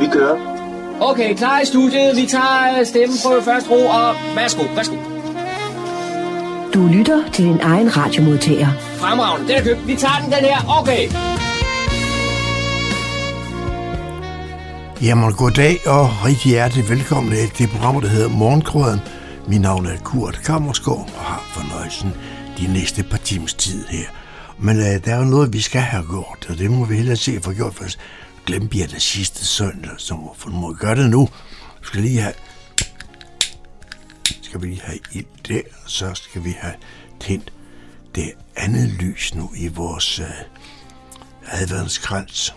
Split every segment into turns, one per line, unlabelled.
Vi kører.
Okay, klar i studiet. Vi tager stemmeprøve først ro, og værsgo, værsgo.
Du lytter til din egen radiomodtager.
Fremragende, den er købt. Vi tager den, den her. Okay.
Jamen, goddag og rigtig hjertelig velkommen til det program, der hedder Morgenkrøden. Mit navn er Kurt Kammersgaard og har fornøjelsen de næste par timers tid her. Men uh, der er jo noget, vi skal have gjort, og det må vi hellere se for gjort først. Glemte jeg det sidste søndag, så må, for må vi gøre det nu. Vi skal lige have... Skal vi lige have ild der, så skal vi have tændt det andet lys nu i vores øh, adventskrans.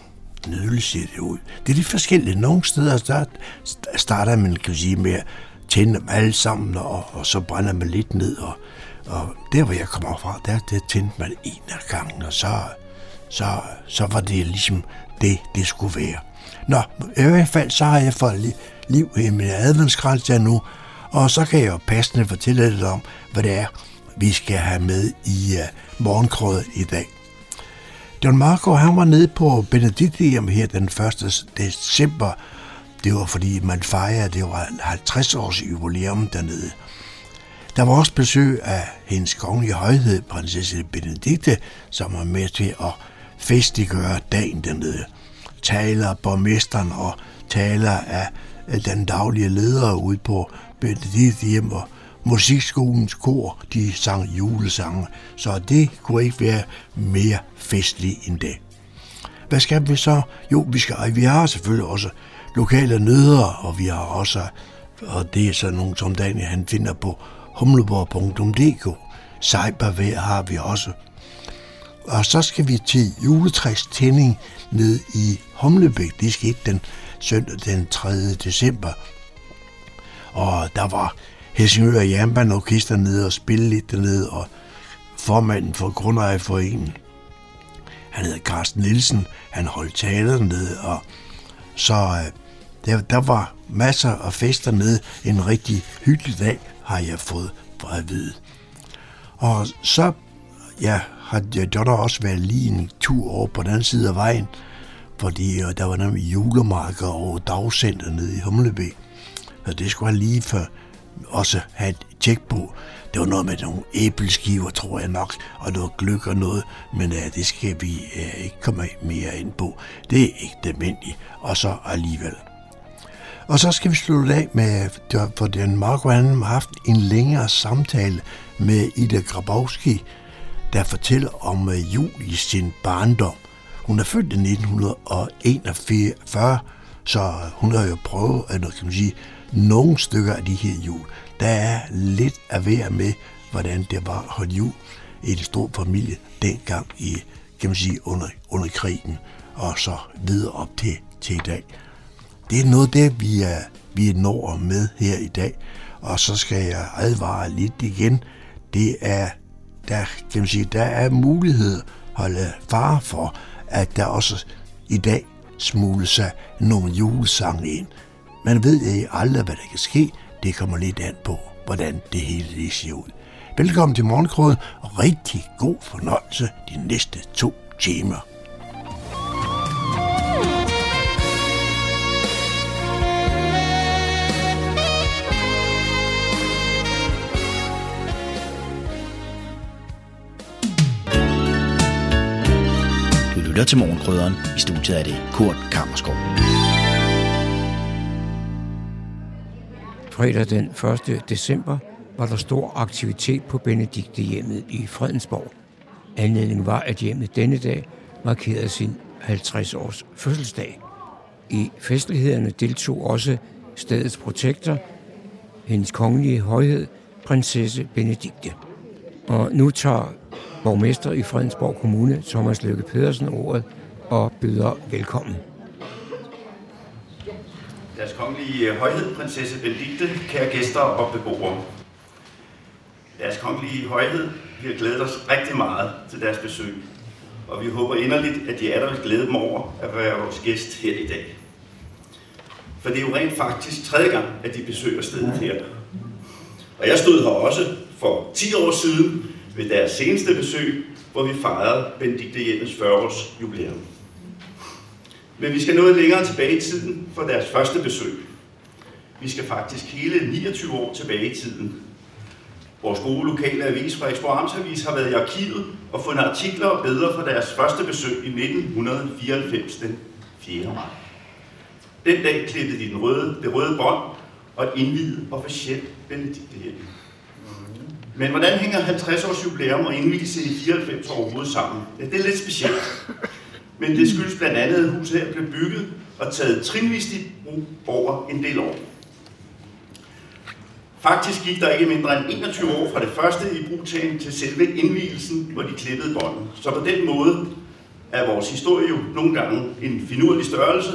Nydeligt ser det ud. Det er lidt forskelligt. Nogle steder der starter man kan sige, med at tænde dem alle sammen, og, og så brænder man lidt ned. Og, og der, hvor jeg kommer fra, der, der tændte man en af gangen, og så, så, så var det ligesom det, det skulle være. Nå, i hvert fald så har jeg fået liv i min adventskrans der nu, og så kan jeg jo passende fortælle lidt om, hvad det er, vi skal have med i øh, uh, morgenkrødet i dag. John Marco, han var nede på Benediktium her den 1. december. Det var fordi, man fejrede, det var 50 års jubilæum dernede. Der var også besøg af hendes kongelige højhed, prinsesse Benedikte, som var med til at festiggøre dagen dernede. Taler borgmesteren og taler af den daglige leder ude på Benediktium og musikskolens kor, de sang julesange, så det kunne ikke være mere festligt end det. Hvad skal vi så? Jo, vi, skal, vi har selvfølgelig også lokale nødder, og vi har også, og det er så nogle som Daniel han finder på humleborg.dk. Cybervær har vi også. Og så skal vi til juletræstænding ned i Humlebæk. Det skete den søndag den 3. december. Og der var Helsingør Jernbaneorkester nede og spille lidt dernede, og formanden for Grundejerforeningen, han hedder Carsten Nielsen, han holdt taler dernede, og så øh, der, der var masser af fester nede. En rigtig hyggelig dag har jeg fået for at vide. Og så ja, har der også været lige en tur over på den anden side af vejen, fordi øh, der var nemlig julemarker og dagcenter nede i Humlebæk. Så det skulle han lige for også have et tjek på. Det var noget med nogle æbleskiver, tror jeg nok, og noget gløk og noget, men uh, det skal vi uh, ikke komme mere ind på. Det er ikke nødvendigt, og så alligevel. Og så skal vi slutte af med, for den Marco han har haft en længere samtale med Ida Grabowski, der fortæller om øh, jul i sin barndom. Hun er født i 1941, så hun har jo prøvet øh, at kan man sige, nogle stykker af de her jul. Der er lidt at være med, hvordan det var at holde jul i en stor familie dengang i, kan man sige, under, under krigen, og så videre op til, til i dag. Det er noget det, vi er, vi er når med her i dag, og så skal jeg advare lidt igen. Det er, der, kan man sige, der er mulighed holde far for, at der også i dag smule sig nogle julesange ind. Man ved ikke aldrig, hvad der kan ske. Det kommer lidt an på, hvordan det hele lige ser ud. Velkommen til Morgenkrøden, og rigtig god fornøjelse de næste to timer.
Lytter til Morgenkrydderen. I studiet er det Kurt Kammerskov.
Fredag den 1. december var der stor aktivitet på Benediktehjemmet i Fredensborg. Anledningen var, at hjemmet denne dag markerede sin 50-års fødselsdag. I festlighederne deltog også stedets protektor, hendes kongelige højhed, prinsesse Benedikte. Og nu tager borgmester i Fredensborg Kommune, Thomas Løkke Pedersen, ordet og byder velkommen.
Deres kongelige øh, højhed, prinsesse Benedikte, kære gæster og beboere. Deres kongelige højhed, vi har glædet os rigtig meget til deres besøg, og vi håber inderligt, at de er der vil glæde dem over at være vores gæst her i dag. For det er jo rent faktisk tredje gang, at de besøger stedet her. Og jeg stod her også for 10 år siden ved deres seneste besøg, hvor vi fejrede Benedikte Jens 40 års jubilæum. Men vi skal noget længere tilbage i tiden for deres første besøg. Vi skal faktisk hele 29 år tilbage i tiden. Vores gode lokale avis, Frederiksborg Amtsavis, har været i arkivet og fundet artikler og billeder fra deres første besøg i 1994, den 4. maj. Den dag klippede de den røde, det røde bånd og indvidede officielt Jens. Men hvordan hænger 50 års jubilæum og indvielse i 94 overhovedet sammen? Ja, det er lidt specielt. Men det skyldes blandt andet, at huset her blev bygget og taget trinvist i brug over en del år. Faktisk gik der ikke mindre end 21 år fra det første i brugtagen til selve indvielsen, hvor de klippede bånden. Så på den måde er vores historie jo nogle gange en finurlig størrelse,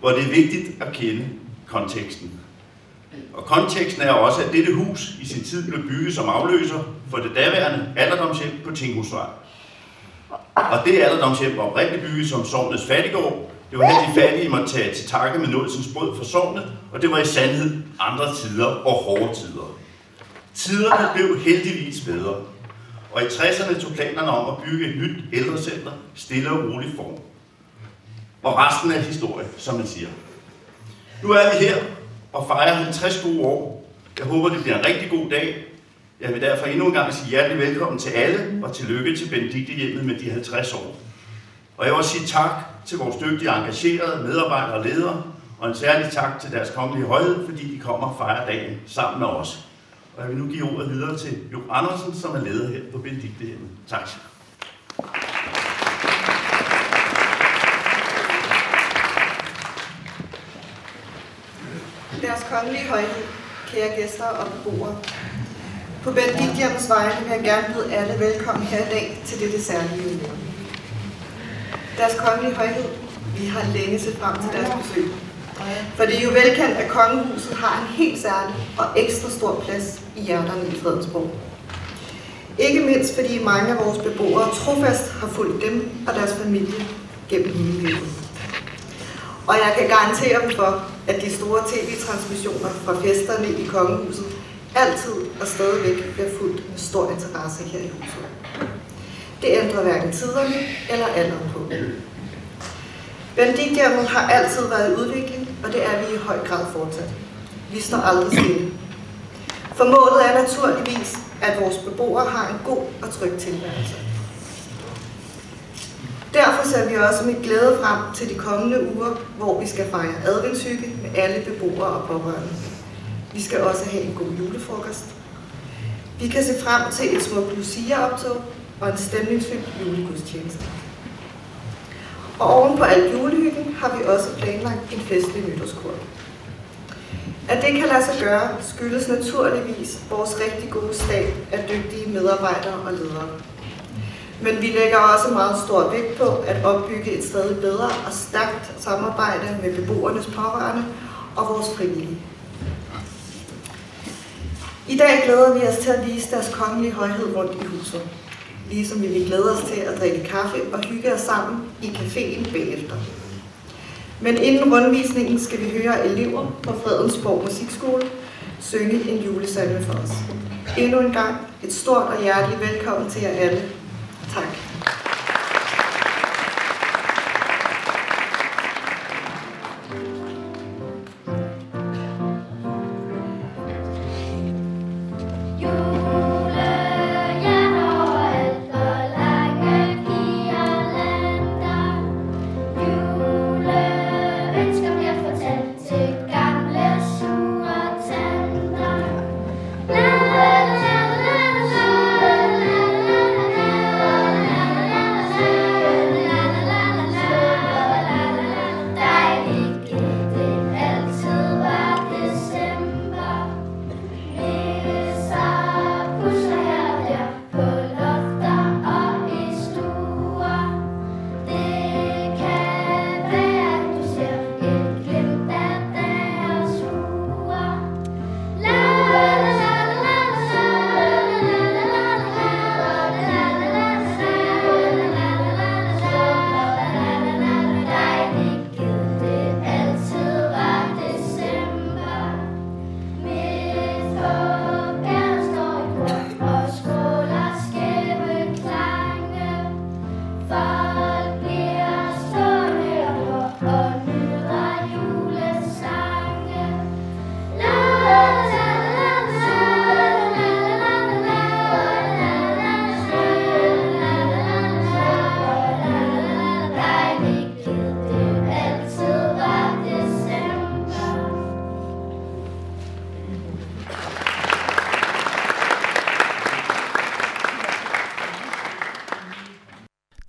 hvor det er vigtigt at kende konteksten. Og konteksten er også, at dette hus i sin tid blev bygget som afløser for det daværende alderdomshjem på Tinghusvej. Og det alderdomshjem var oprindeligt bygget som sovnets fattigård. Det var her de fattige måtte tage til takke med nådsens brød for sovnet, og det var i sandhed andre tider og hårde tider. Tiderne blev heldigvis bedre, og i 60'erne tog planerne om at bygge et nyt ældrecenter stille og roligt form. Og resten er historie, som man siger. Nu er vi her og fejre 50 gode år. Jeg håber, det bliver en rigtig god dag. Jeg vil derfor endnu en gang sige hjertelig velkommen til alle, og tillykke til Benedikte hjemmet med de 50 år. Og jeg vil også sige tak til vores dygtige engagerede medarbejdere og ledere, og en særlig tak til deres kongelige højhed, fordi de kommer og fejrer dagen sammen med os. Og jeg vil nu give ordet videre til Jo Andersen, som er leder her på Benedikte hjemmet. Tak.
Deres kongelige højhed, kære gæster og beboere. På Benediktians vegne vil jeg gerne byde alle velkommen her i dag til dette særlige jubilæum. Deres kongelige højhed, vi har længe set frem til deres besøg. For det er jo velkendt, at kongehuset har en helt særlig og ekstra stor plads i hjerterne i Fredensborg. Ikke mindst fordi mange af vores beboere trofast har fulgt dem og deres familie gennem hele livet. Og jeg kan garantere dem for, at de store tv-transmissioner fra festerne i kongehuset altid og stadigvæk bliver fuldt med stor interesse her i huset. Det ændrer hverken tiderne eller alderen på. Benedikthjemmet har altid været i udvikling, og det er vi i høj grad fortsat. Vi står aldrig stille. For målet er naturligvis, at vores beboere har en god og tryg tilværelse. Derfor ser vi også med glæde frem til de kommende uger, hvor vi skal fejre adventshygge med alle beboere og pårørende. Vi skal også have en god julefrokost. Vi kan se frem til et smukt Lucia-optog og en stemningsfyldt julegudstjeneste. Og oven på alt julehyggen har vi også planlagt en festlig nytårskur. At det kan lade sig gøre, skyldes naturligvis vores rigtig gode stab af dygtige medarbejdere og ledere. Men vi lægger også meget stor vægt på at opbygge et stadig bedre og stærkt samarbejde med beboernes pårørende og vores frivillige. I dag glæder vi os til at vise deres kongelige højhed rundt i huset. Ligesom vi vil glæde os til at drikke kaffe og hygge os sammen i caféen bagefter. Men inden rundvisningen skal vi høre elever fra Fredensborg Musikskole synge en julesalme for os. Endnu en gang et stort og hjerteligt velkommen til jer alle.
Tag.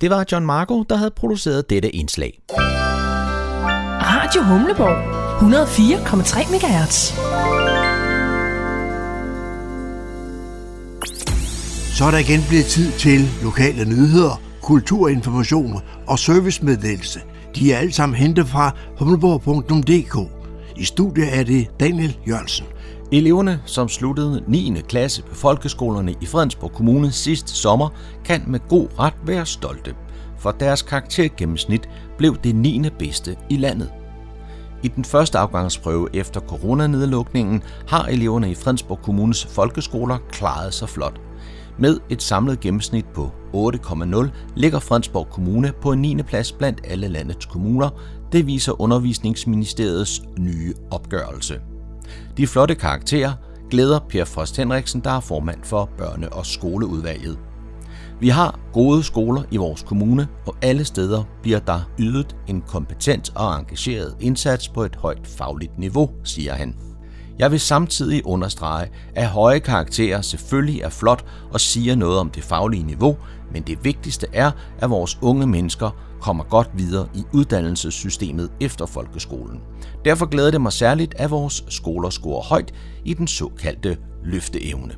Det var John Marco, der havde produceret dette indslag.
Radio Humleborg. 104,3 MHz.
Så er der igen blevet tid til lokale nyheder, kulturinformationer og servicemeddelelse. De er alle sammen hentet fra humleborg.dk. I studiet er det Daniel Jørgensen.
Eleverne, som sluttede 9. klasse på folkeskolerne i Fredensborg Kommune sidste sommer, kan med god ret være stolte, for deres karaktergennemsnit blev det 9. bedste i landet. I den første afgangsprøve efter coronanedlukningen har eleverne i Fredensborg Kommunes folkeskoler klaret sig flot. Med et samlet gennemsnit på 8,0 ligger Fredensborg Kommune på en 9. plads blandt alle landets kommuner. Det viser Undervisningsministeriets nye opgørelse. De flotte karakterer glæder Per Frost Henriksen, der er formand for børne- og skoleudvalget. Vi har gode skoler i vores kommune, og alle steder bliver der ydet en kompetent og engageret indsats på et højt fagligt niveau, siger han. Jeg vil samtidig understrege, at høje karakterer selvfølgelig er flot og siger noget om det faglige niveau, men det vigtigste er, at vores unge mennesker kommer godt videre i uddannelsessystemet efter folkeskolen. Derfor glæder det mig særligt, at vores skoler scorer højt i den såkaldte løfteevne.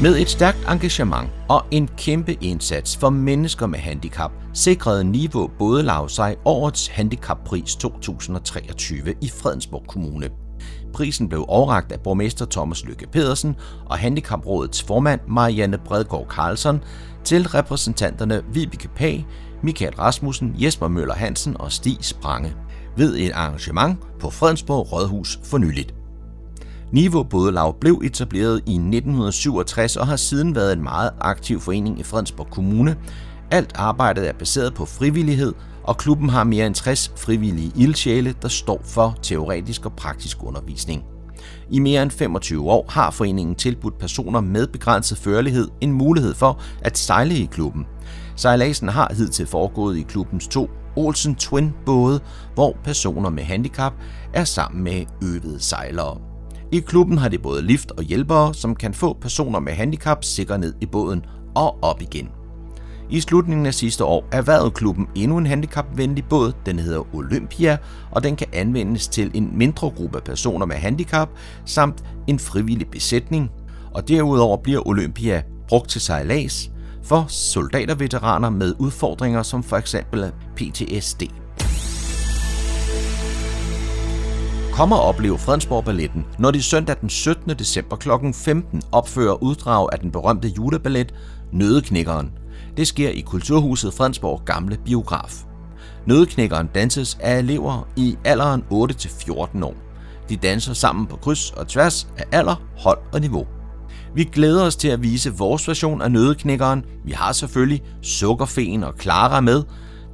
Med et stærkt engagement og en kæmpe indsats for mennesker med handicap, sikrede Niveau Bådelag sig årets handicappris 2023 i Fredensborg Kommune. Prisen blev overragt af borgmester Thomas Lykke Pedersen og Handicaprådets formand Marianne Bredgaard Carlsen til repræsentanterne Vibeke Pag, Michael Rasmussen, Jesper Møller Hansen og Stig Sprange ved et arrangement på Fredensborg Rådhus for nyligt. Niveau Bådelag blev etableret i 1967 og har siden været en meget aktiv forening i Fredensborg Kommune. Alt arbejdet er baseret på frivillighed, og klubben har mere end 60 frivillige ildsjæle, der står for teoretisk og praktisk undervisning. I mere end 25 år har foreningen tilbudt personer med begrænset førlighed en mulighed for at sejle i klubben. Sejladsen har hidtil foregået i klubbens to Olsen Twin både, hvor personer med handicap er sammen med øvede sejlere. I klubben har de både lift og hjælpere, som kan få personer med handicap sikkert ned i båden og op igen. I slutningen af sidste år erhvervede klubben endnu en handicapvenlig båd. Den hedder Olympia, og den kan anvendes til en mindre gruppe personer med handicap samt en frivillig besætning. Og derudover bliver Olympia brugt til sejlads for soldaterveteraner med udfordringer som for eksempel PTSD. Kom og oplev Fredensborg Balletten, når de søndag den 17. december kl. 15 opfører uddrag af den berømte juleballet Nødeknikkeren det sker i Kulturhuset Fredensborg Gamle Biograf. Nødeknækkeren danses af elever i alderen 8-14 år. De danser sammen på kryds og tværs af alder, hold og niveau. Vi glæder os til at vise vores version af Nødeknækkeren. Vi har selvfølgelig Sukkerfeen og Clara med,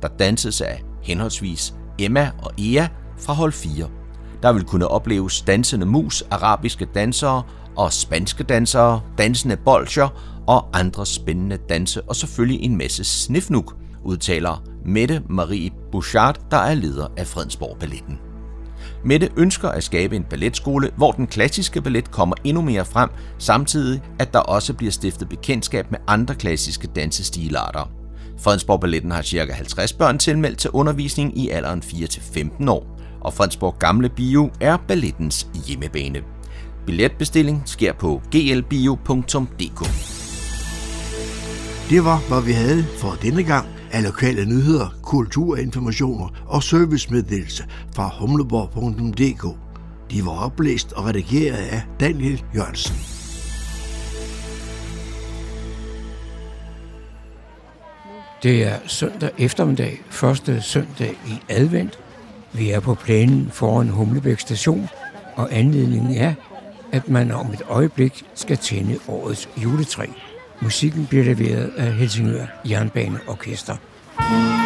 der danses af henholdsvis Emma og Ea fra hold 4. Der vil kunne opleves dansende mus, arabiske dansere og spanske dansere, dansende bolcher og andre spændende danse, og selvfølgelig en masse snifnuk, udtaler Mette Marie Bouchard, der er leder af Fredensborg Balletten. Mette ønsker at skabe en balletskole, hvor den klassiske ballet kommer endnu mere frem, samtidig at der også bliver stiftet bekendtskab med andre klassiske dansestilarter. Fredensborg Balletten har ca. 50 børn tilmeldt til undervisning i alderen 4-15 år og Fredensborg Gamle Bio er ballettens hjemmebane. Billetbestilling sker på glbio.dk.
Det var, hvad vi havde for denne gang af lokale nyheder, kulturinformationer og servicemeddelelse fra humleborg.dk. De var oplæst og redigeret af Daniel Jørgensen.
Det er søndag eftermiddag, første søndag i advent, vi er på planen foran Humlebæk station, og anledningen er, at man om et øjeblik skal tænde årets juletræ. Musikken bliver leveret af Helsingør Jernbaneorkester.
Jeg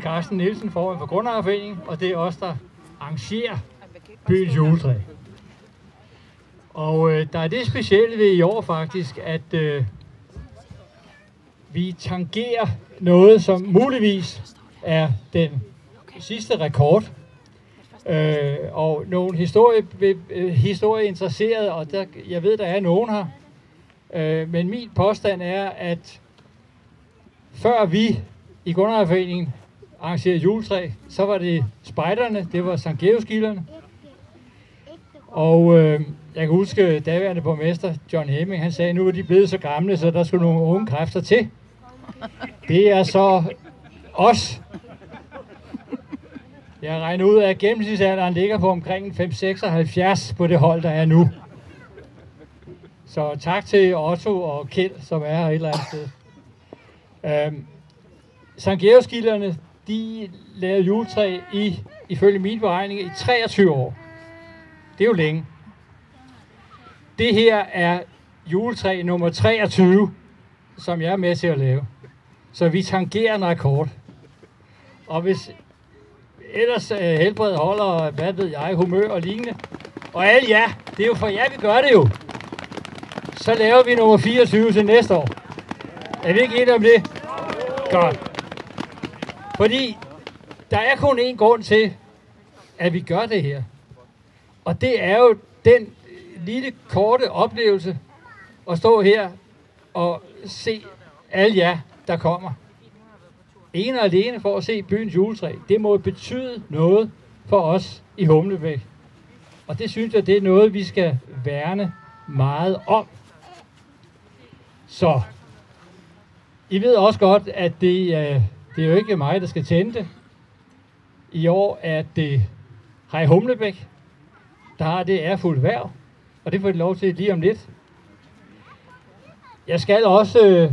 Carsten Nielsen, formand for Grundejerforeningen, og det er os, der arrangerer byens juletræ. Og øh, der er det specielle ved i år faktisk, at øh, vi tangerer noget, som muligvis er den sidste rekord. Øh, og nogle historie, øh, historieinteresserede, og der, jeg ved, der er nogen her, øh, men min påstand er, at før vi i Gunnerforeningen arrangerede juletræ, så var det spejderne, det var St. Georgskilderne. Og øh, jeg kan huske daværende borgmester John Hemming, han sagde, nu er de blevet så gamle, så der skulle nogle unge kræfter til. Det er så os. Jeg regner ud af, at gennemsnitsalderen ligger på omkring 5,76 på det hold, der er nu. Så tak til Otto og Kjeld, som er her et eller andet sted. Øhm, Sankt Georgskilderne, de lavede juletræ i, ifølge mine beregninger, i 23 år. Det er jo længe. Det her er juletræ nummer 23, som jeg er med til at lave. Så vi tangerer en rekord. Og hvis ellers øh, uh, helbred holder, hvad ved jeg, humør og lignende, og alle ja, det er jo for jer, vi gør det jo. Så laver vi nummer 24 til næste år. Er vi ikke enige om det? Godt. Fordi der er kun én grund til, at vi gør det her. Og det er jo den lille korte oplevelse at stå her og se alle jer, der kommer. En og alene for at se byens juletræ. Det må betyde noget for os i Humlebæk. Og det synes jeg, det er noget, vi skal værne meget om. Så, I ved også godt, at det, øh, det er jo ikke mig, der skal tænde det. I år er det Hej Humlebæk, der har det er fuldt værv, og det får de lov til lige om lidt. Jeg skal også øh,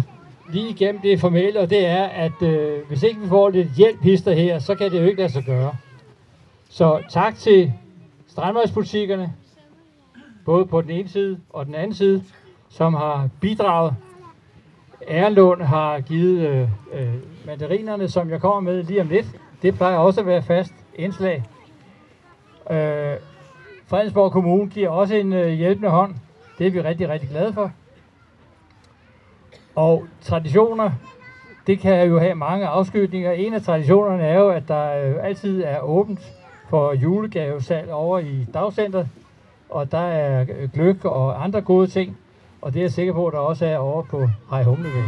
lige igennem det formelle, og det er, at øh, hvis ikke vi får lidt hjælp hister her, så kan det jo ikke lade sig gøre. Så tak til strandvejspolitikerne, både på den ene side og den anden side, som har bidraget. Erlund har givet øh, øh, mandarinerne, som jeg kommer med lige om lidt. Det plejer også at være fast indslag. Øh, Fredensborg Kommune giver også en øh, hjælpende hånd. Det er vi rigtig, rigtig glade for. Og traditioner, det kan jo have mange afskytninger. En af traditionerne er jo, at der øh, altid er åbent for julegavesal over i dagcentret. Og der er øh, gløk og andre gode ting. Og det er jeg sikker på, at der også er over på Hej Humlevæg.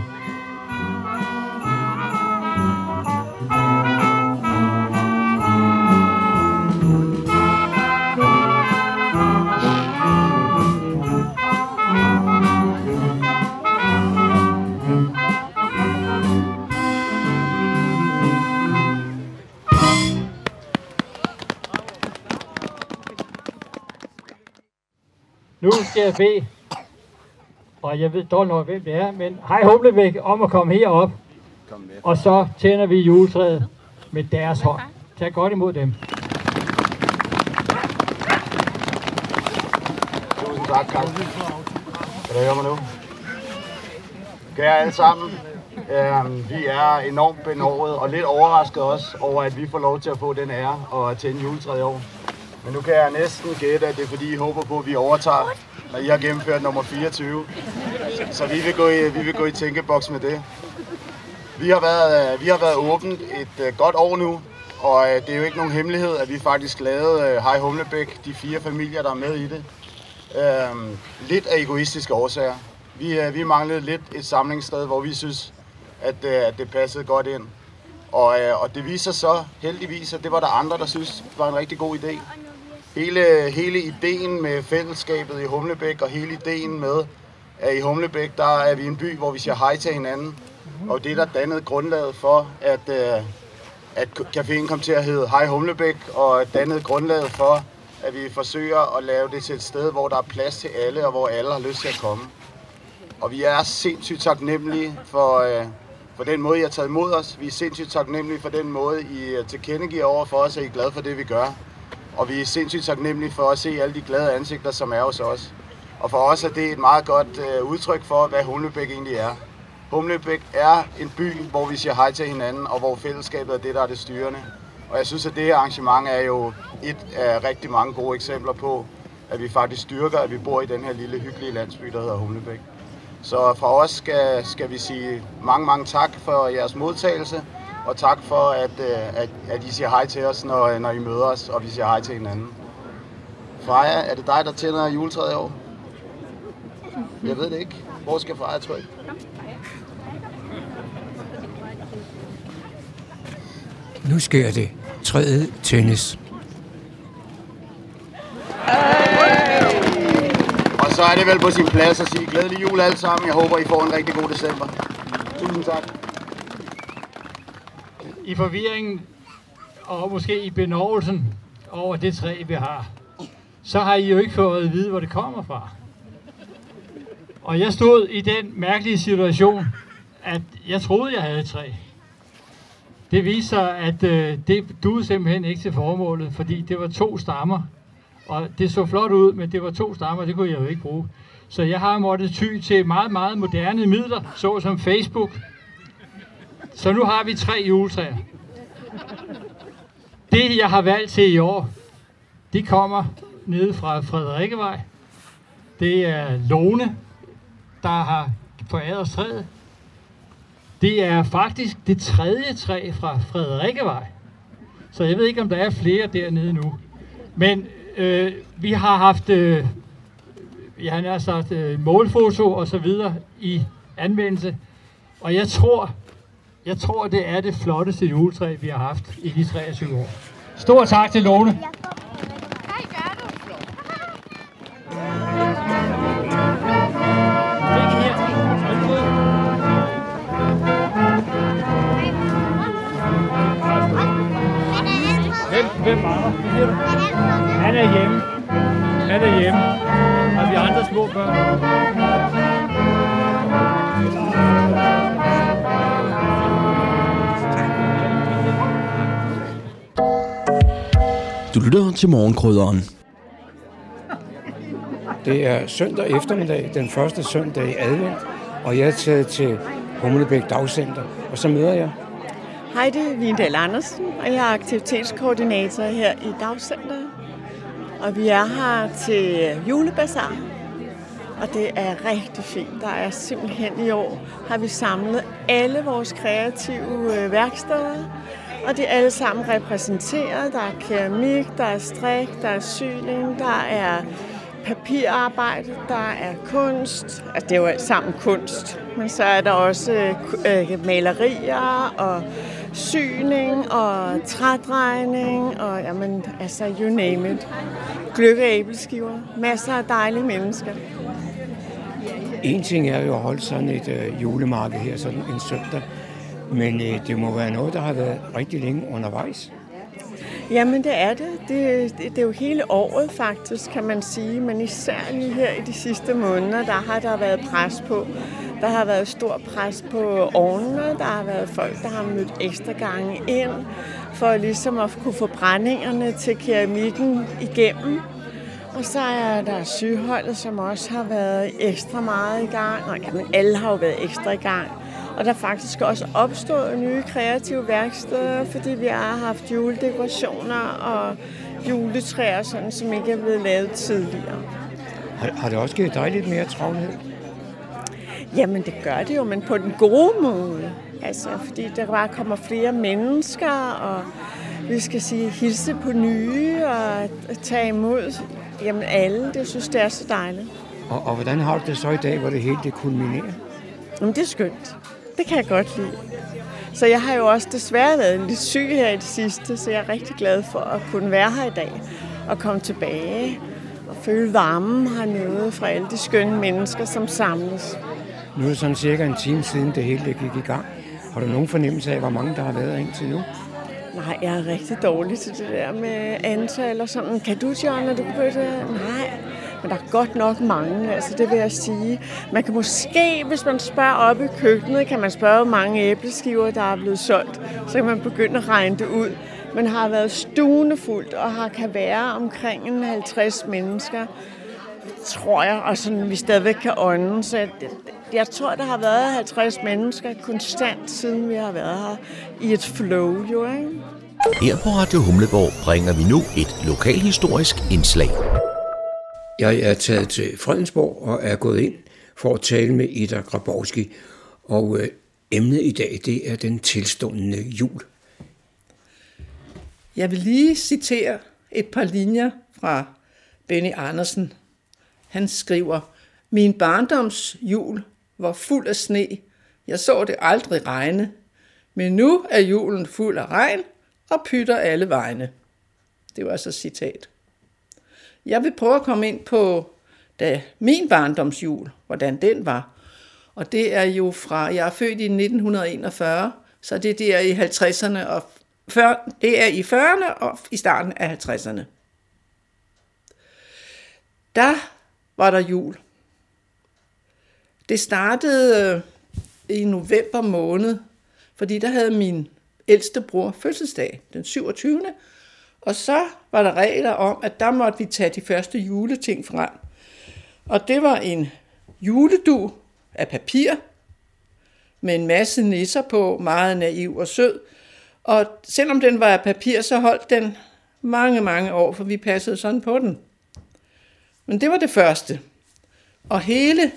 Nu skal jeg bede, og jeg ved dårligt nok, hvem det er, men hej Humlebæk om at komme herop. Og så tænder vi juletræet med deres hånd. Tag godt imod dem.
Tusind tak, Carsten. Kan du høre mig nu? Kære alle sammen, øh, vi er enormt benovet og lidt overrasket også over, at vi får lov til at få den ære og tænde juletræet i år. Men nu kan jeg næsten gætte, at det er fordi, I håber på, at vi overtager, når I har gennemført nummer 24. Så vi vil gå i, vi vil gå i tænkeboks med det. Vi har været, øh, vi har været åbent et øh, godt år nu, og øh, det er jo ikke nogen hemmelighed, at vi faktisk lavede Hej Humlebæk, de fire familier, der er med i det. Øhm, lidt af egoistiske årsager. Vi, vi manglede lidt et samlingssted, hvor vi synes, at, at det passede godt ind. Og, og det viser så heldigvis, at det var der andre, der synes var en rigtig god idé. Hele, hele ideen med fællesskabet i Humlebæk og hele ideen med, at i Humlebæk, der er vi en by, hvor vi siger hej til hinanden. Og det der dannede grundlaget for, at, øh, at caféen kom til at hedde Hej Humlebæk, og dannede grundlaget for, at vi forsøger at lave det til et sted, hvor der er plads til alle, og hvor alle har lyst til at komme. Og vi er sindssygt taknemmelige for, øh, for den måde, I har taget imod os. Vi er sindssygt taknemmelige for den måde, I øh, tilkendegiver over for os, at I er glade for det, vi gør. Og vi er sindssygt taknemmelige for at se alle de glade ansigter, som er hos os. Og for os er det et meget godt øh, udtryk for, hvad Humlebæk egentlig er. Humlebæk er en by, hvor vi siger hej til hinanden, og hvor fællesskabet er det, der er det styrende. Og jeg synes, at det her arrangement er jo et af rigtig mange gode eksempler på, at vi faktisk styrker, at vi bor i den her lille hyggelige landsby, der hedder Humlebæk. Så fra os skal, skal vi sige mange, mange tak for jeres modtagelse, og tak for, at, øh, at, at I siger hej til os, når, når I møder os, og vi siger hej til hinanden. Freja, er det dig, der tænder juletræet i år? Jeg ved det ikke. Hvor skal Freja trykke?
Nu sker det. Træet tændes.
Og så er det vel på sin plads at sige glædelig jul alle sammen. Jeg håber, I får en rigtig god december. Tusind tak.
I forvirringen og måske i benovelsen over det træ, vi har, så har I jo ikke fået at vide, hvor det kommer fra. Og jeg stod i den mærkelige situation, at jeg troede, jeg havde et træ. Det viser sig, at øh, det duede simpelthen ikke til formålet, fordi det var to stammer. Og det så flot ud, men det var to stammer, det kunne jeg jo ikke bruge. Så jeg har måttet ty til meget, meget moderne midler, såsom Facebook. Så nu har vi tre juletræer. Det, jeg har valgt til i år, det kommer nede fra Frederikkevej. Det er Lone, der har foræret træet. Det er faktisk det tredje træ fra Frederikkevej. Så jeg ved ikke, om der er flere dernede nu. Men øh, vi har haft øh, jeg har sagt, øh, målfoto og så videre i anvendelse. Og jeg tror, jeg tror, det er det flotteste juletræ, vi har haft i de 23 år. Stor tak til Lone. Hvem, hvem mangler? Han er hjemme. Han er hjemme. Og vi andre små børn.
Du lytter til morgenkrydderen.
Det er søndag eftermiddag, den første søndag i advent, og jeg er taget til Humlebæk Dagcenter, og så møder jeg
Hej, det er Vindal Andersen, og jeg er aktivitetskoordinator her i Dagcenteret. Og vi er her til julebazar, og det er rigtig fint. Der er simpelthen i år, har vi samlet alle vores kreative øh, værksteder, og det er alle sammen repræsenteret. Der er keramik, der er strik, der er syning, der er papirarbejde, der er kunst. Altså, det er jo alt sammen kunst. Men så er der også øh, malerier og syning og trædrejning og jamen, altså you name it. Gløgge æbleskiver. Masser af dejlige mennesker.
En ting er jo at holde sådan et øh, julemarked her sådan en søndag, men øh, det må være noget, der har været rigtig længe undervejs.
Jamen det er det. det. Det er jo hele året faktisk, kan man sige. Men især lige her i de sidste måneder, der har der været pres på. Der har været stor pres på ovnene. Der har været folk, der har mødt ekstra gange ind for ligesom at kunne få brændingerne til keramikken igennem. Og så er der sygeholdet, som også har været ekstra meget i gang. Og jamen, alle har jo været ekstra i gang. Og der er faktisk også opstået nye kreative værksteder, fordi vi har haft juledekorationer og juletræer, sådan, som ikke er blevet lavet tidligere.
Har, har det også givet dig lidt mere travlhed?
Jamen det gør det jo, men på den gode måde. Altså, fordi der bare kommer flere mennesker, og vi skal sige hilse på nye og tage imod jamen alle. Det synes det er så dejligt.
Og, og hvordan har du det så i dag, hvor det hele det kulminerer?
Jamen det er skønt. Det kan jeg godt lide. Så jeg har jo også desværre været lidt syg her i det sidste, så jeg er rigtig glad for at kunne være her i dag og komme tilbage og føle varmen hernede fra alle de skønne mennesker, som samles.
Nu er det sådan cirka en time siden det hele gik i gang. Har du nogen fornemmelse af, hvor mange der har været indtil nu?
Nej, jeg er rigtig dårlig til det der med antal og sådan. Kan du, John, når du kan det? Nej, men der er godt nok mange, altså det vil jeg sige. Man kan måske, hvis man spørger op i køkkenet, kan man spørge, hvor mange æbleskiver, der er blevet solgt. Så kan man begynde at regne det ud. Men har været stuenefuldt og har kan være omkring 50 mennesker, tror jeg, og sådan, vi stadigvæk kan ånde. Så jeg tror, der har været 50 mennesker konstant, siden vi har været her i et flow, jo, ikke?
Her på Radio Humleborg bringer vi nu et lokalhistorisk indslag.
Jeg er taget til Fredensborg og er gået ind for at tale med Ida Grabowski. Og øh, emnet i dag, det er den tilstående jul.
Jeg vil lige citere et par linjer fra Benny Andersen. Han skriver, Min barndoms jul var fuld af sne. Jeg så det aldrig regne. Men nu er julen fuld af regn og pytter alle vegne. Det var altså citat. Jeg vil prøve at komme ind på da min barndomsjul, hvordan den var. Og det er jo fra, jeg er født i 1941, så det er der i 50'erne og før, det er i 40'erne og i starten af 50'erne. Der var der jul. Det startede øh, i november måned, fordi der havde min ældste bror fødselsdag den 27. Og så var der regler om, at der måtte vi tage de første juleting frem. Og det var en juledu af papir, med en masse nisser på, meget naiv og sød. Og selvom den var af papir, så holdt den mange, mange år, for vi passede sådan på den. Men det var det første. Og hele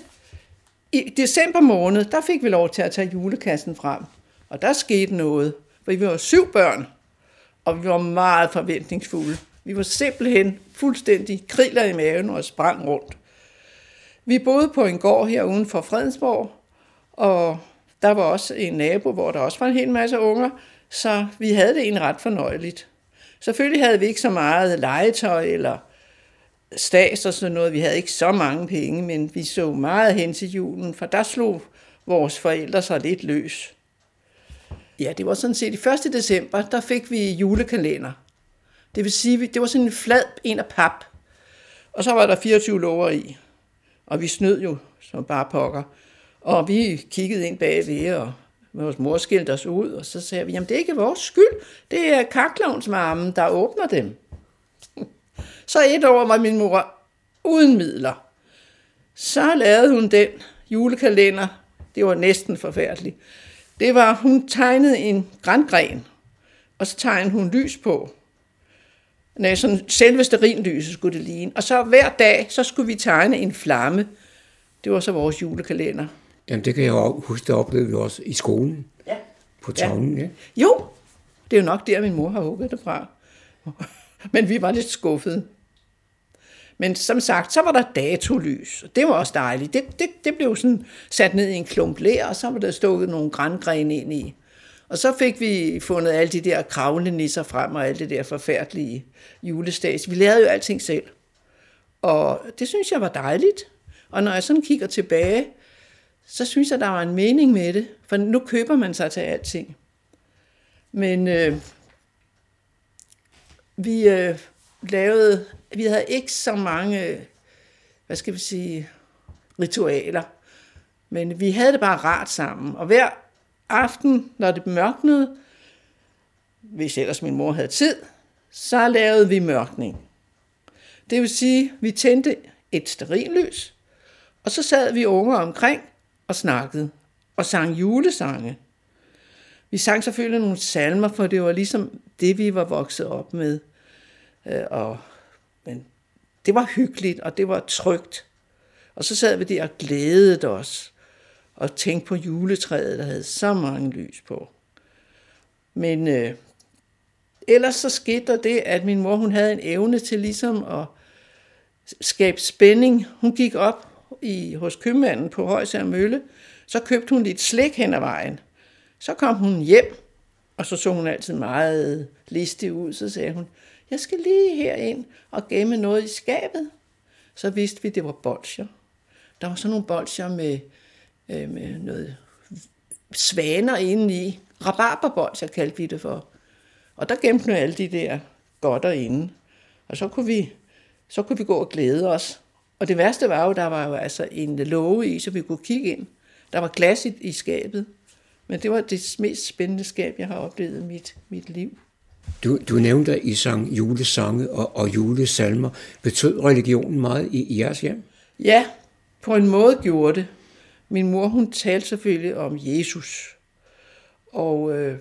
i december måned, der fik vi lov til at tage julekassen frem. Og der skete noget, for vi var syv børn, og vi var meget forventningsfulde. Vi var simpelthen fuldstændig kriller i maven og sprang rundt. Vi boede på en gård her uden for Fredensborg, og der var også en nabo, hvor der også var en hel masse unger, så vi havde det egentlig ret fornøjeligt. Selvfølgelig havde vi ikke så meget legetøj eller stas og sådan noget. Vi havde ikke så mange penge, men vi så meget hen til julen, for der slog vores forældre sig lidt løs. Ja, det var sådan set i 1. december, der fik vi julekalender. Det vil sige, det var sådan en flad en af pap. Og så var der 24 lover i. Og vi snød jo som bare pokker. Og vi kiggede ind bagved, og vores mor skilte os ud, og så sagde vi, jamen det er ikke vores skyld, det er kaklovnsmarmen, der åbner dem. Så et år var min mor uden midler. Så lavede hun den julekalender. Det var næsten forfærdeligt. Det var, hun tegnede en grængren, og så tegnede hun lys på. Nej, sådan selve sterinlyset skulle det ligne. Og så hver dag, så skulle vi tegne en flamme. Det var så vores julekalender.
Jamen, det kan jeg jo huske, det oplevede vi også i skolen.
Ja.
På tavlen, ja. ja.
Jo, det er jo nok der, min mor har hugget det fra. Men vi var lidt skuffede. Men som sagt, så var der datolys, og det var også dejligt. Det, det, det blev sådan sat ned i en klump lær, og så var der stukket nogle grængrene ind i. Og så fik vi fundet alle de der kravlenisser frem, og alle det der forfærdelige julestads. Vi lavede jo alting selv. Og det synes jeg var dejligt. Og når jeg sådan kigger tilbage, så synes jeg, der var en mening med det. For nu køber man sig til alting. Men øh, vi øh, lavede, vi havde ikke så mange, hvad skal vi sige, ritualer. Men vi havde det bare rart sammen. Og hver aften, når det mørknede, hvis ellers min mor havde tid, så lavede vi mørkning. Det vil sige, vi tændte et sterillys, og så sad vi unger omkring og snakkede og sang julesange. Vi sang selvfølgelig nogle salmer, for det var ligesom det, vi var vokset op med. Øh, og, men det var hyggeligt, og det var trygt. Og så sad vi der og glædede os, og tænkte på juletræet, der havde så mange lys på. Men øh, ellers så skete der det, at min mor hun havde en evne til ligesom at skabe spænding. Hun gik op i, hos købmanden på Højsær Mølle, så købte hun lidt slik hen ad vejen. Så kom hun hjem, og så så hun altid meget listig ud. Så sagde hun, jeg skal lige herind og gemme noget i skabet. Så vidste vi, det var bolcher. Der var sådan nogle bolcher med, øh, med noget svaner indeni. Rabarberbolcher kaldte vi det for. Og der gemte nu alle de der godter inde. Og så kunne vi, så kunne vi gå og glæde os. Og det værste var jo, der var jo altså en låge i, så vi kunne kigge ind. Der var glas i, i skabet. Men det var det mest spændende skab, jeg har oplevet i mit, mit liv.
Du, du nævnte, at I sang julesange og, og julesalmer. Betød religionen meget i, i jeres hjem?
Ja, på en måde gjorde det. Min mor, hun talte selvfølgelig om Jesus. Og øh,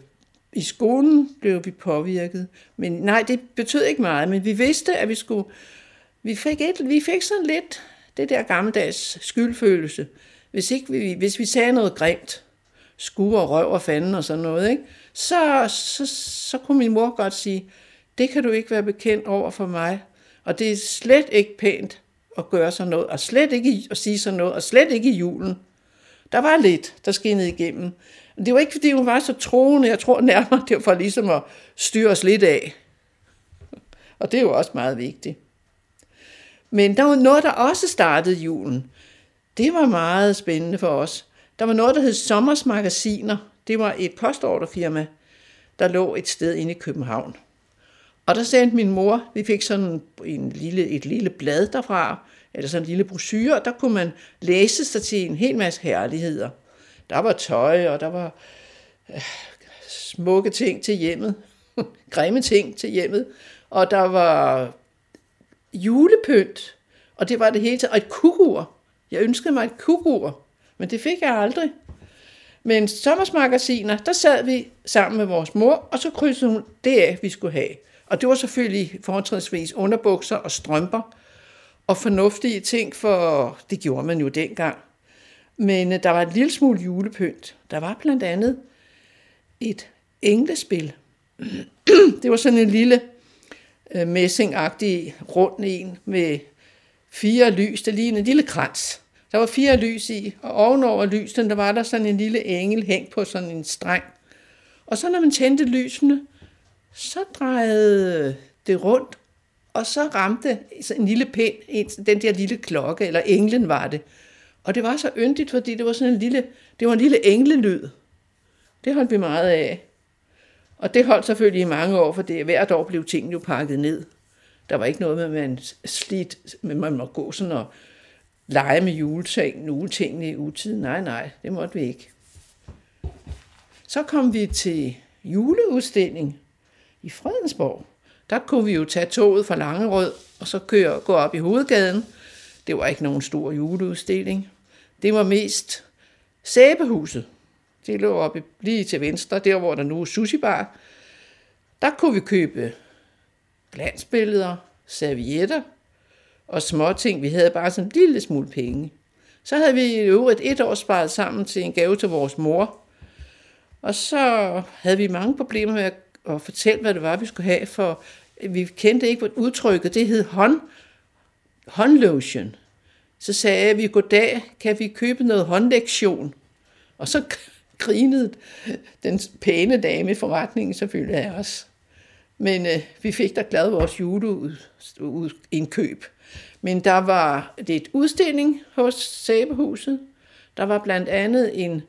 i skolen blev vi påvirket. Men nej, det betød ikke meget, men vi vidste, at vi skulle... Vi fik, et, vi fik sådan lidt det der gammeldags skyldfølelse. Hvis, ikke vi, hvis vi sagde noget grimt, skue og røv og fanden og sådan noget, ikke? Så, så, så kunne min mor godt sige, det kan du ikke være bekendt over for mig. Og det er slet ikke pænt at gøre sådan noget, og slet ikke at sige sådan noget, og slet ikke i julen. Der var lidt, der skinnede igennem. Det var ikke, fordi hun var så troende. Jeg tror nærmere, det var for ligesom at styre os lidt af. Og det er jo også meget vigtigt. Men der var noget, der også startede julen. Det var meget spændende for os. Der var noget, der hed Sommersmagasiner. Det var et postorderfirma, der lå et sted inde i København. Og der sendte min mor, vi fik sådan en lille, et lille blad derfra, eller sådan en lille brochure, og der kunne man læse sig til en hel masse herligheder. Der var tøj, og der var øh, smukke ting til hjemmet, grimme ting til hjemmet, og der var julepynt, og det var det hele taget, og et kugur. Jeg ønskede mig et kugur, men det fik jeg aldrig. Men sommersmagasiner, der sad vi sammen med vores mor, og så krydsede hun det af, vi skulle have. Og det var selvfølgelig fortrinsvis underbukser og strømper, og fornuftige ting, for det gjorde man jo dengang. Men øh, der var et lille smule julepynt. Der var blandt andet et englespil. det var sådan en lille øh, messingagtig rund en med fire lys, der lignede en lille krans. Der var fire lys i, og ovenover lysene, der var der sådan en lille engel hængt på sådan en streng. Og så når man tændte lysene, så drejede det rundt, og så ramte en lille pind, den der lille klokke, eller englen var det. Og det var så yndigt, fordi det var sådan en lille, det var en lille englelyd. Det holdt vi meget af. Og det holdt selvfølgelig i mange år, for det hvert år blev tingene jo pakket ned. Der var ikke noget med, at man slidt, men man må gå sådan og lege med juletang, juletingene i utiden. Nej, nej, det måtte vi ikke. Så kom vi til juleudstilling i Fredensborg. Der kunne vi jo tage toget fra Langerød, og så køre, gå op i hovedgaden. Det var ikke nogen stor juleudstilling. Det var mest sæbehuset. Det lå oppe lige til venstre, der hvor der nu er sushi bar. Der kunne vi købe glansbilleder, servietter og småting. Vi havde bare sådan en lille smule penge. Så havde vi i øvrigt et år sparet sammen til en gave til vores mor. Og så havde vi mange problemer med at fortælle, hvad det var, vi skulle have, for vi kendte ikke udtrykket. Det hed hånd, håndlotion. Så sagde jeg, vi goddag, kan vi købe noget håndlektion? Og så grinede den pæne dame i forretningen selvfølgelig af os. Men øh, vi fik da glad vores juleindkøb. Men der var det et udstilling hos Sæbehuset. Der var blandt andet en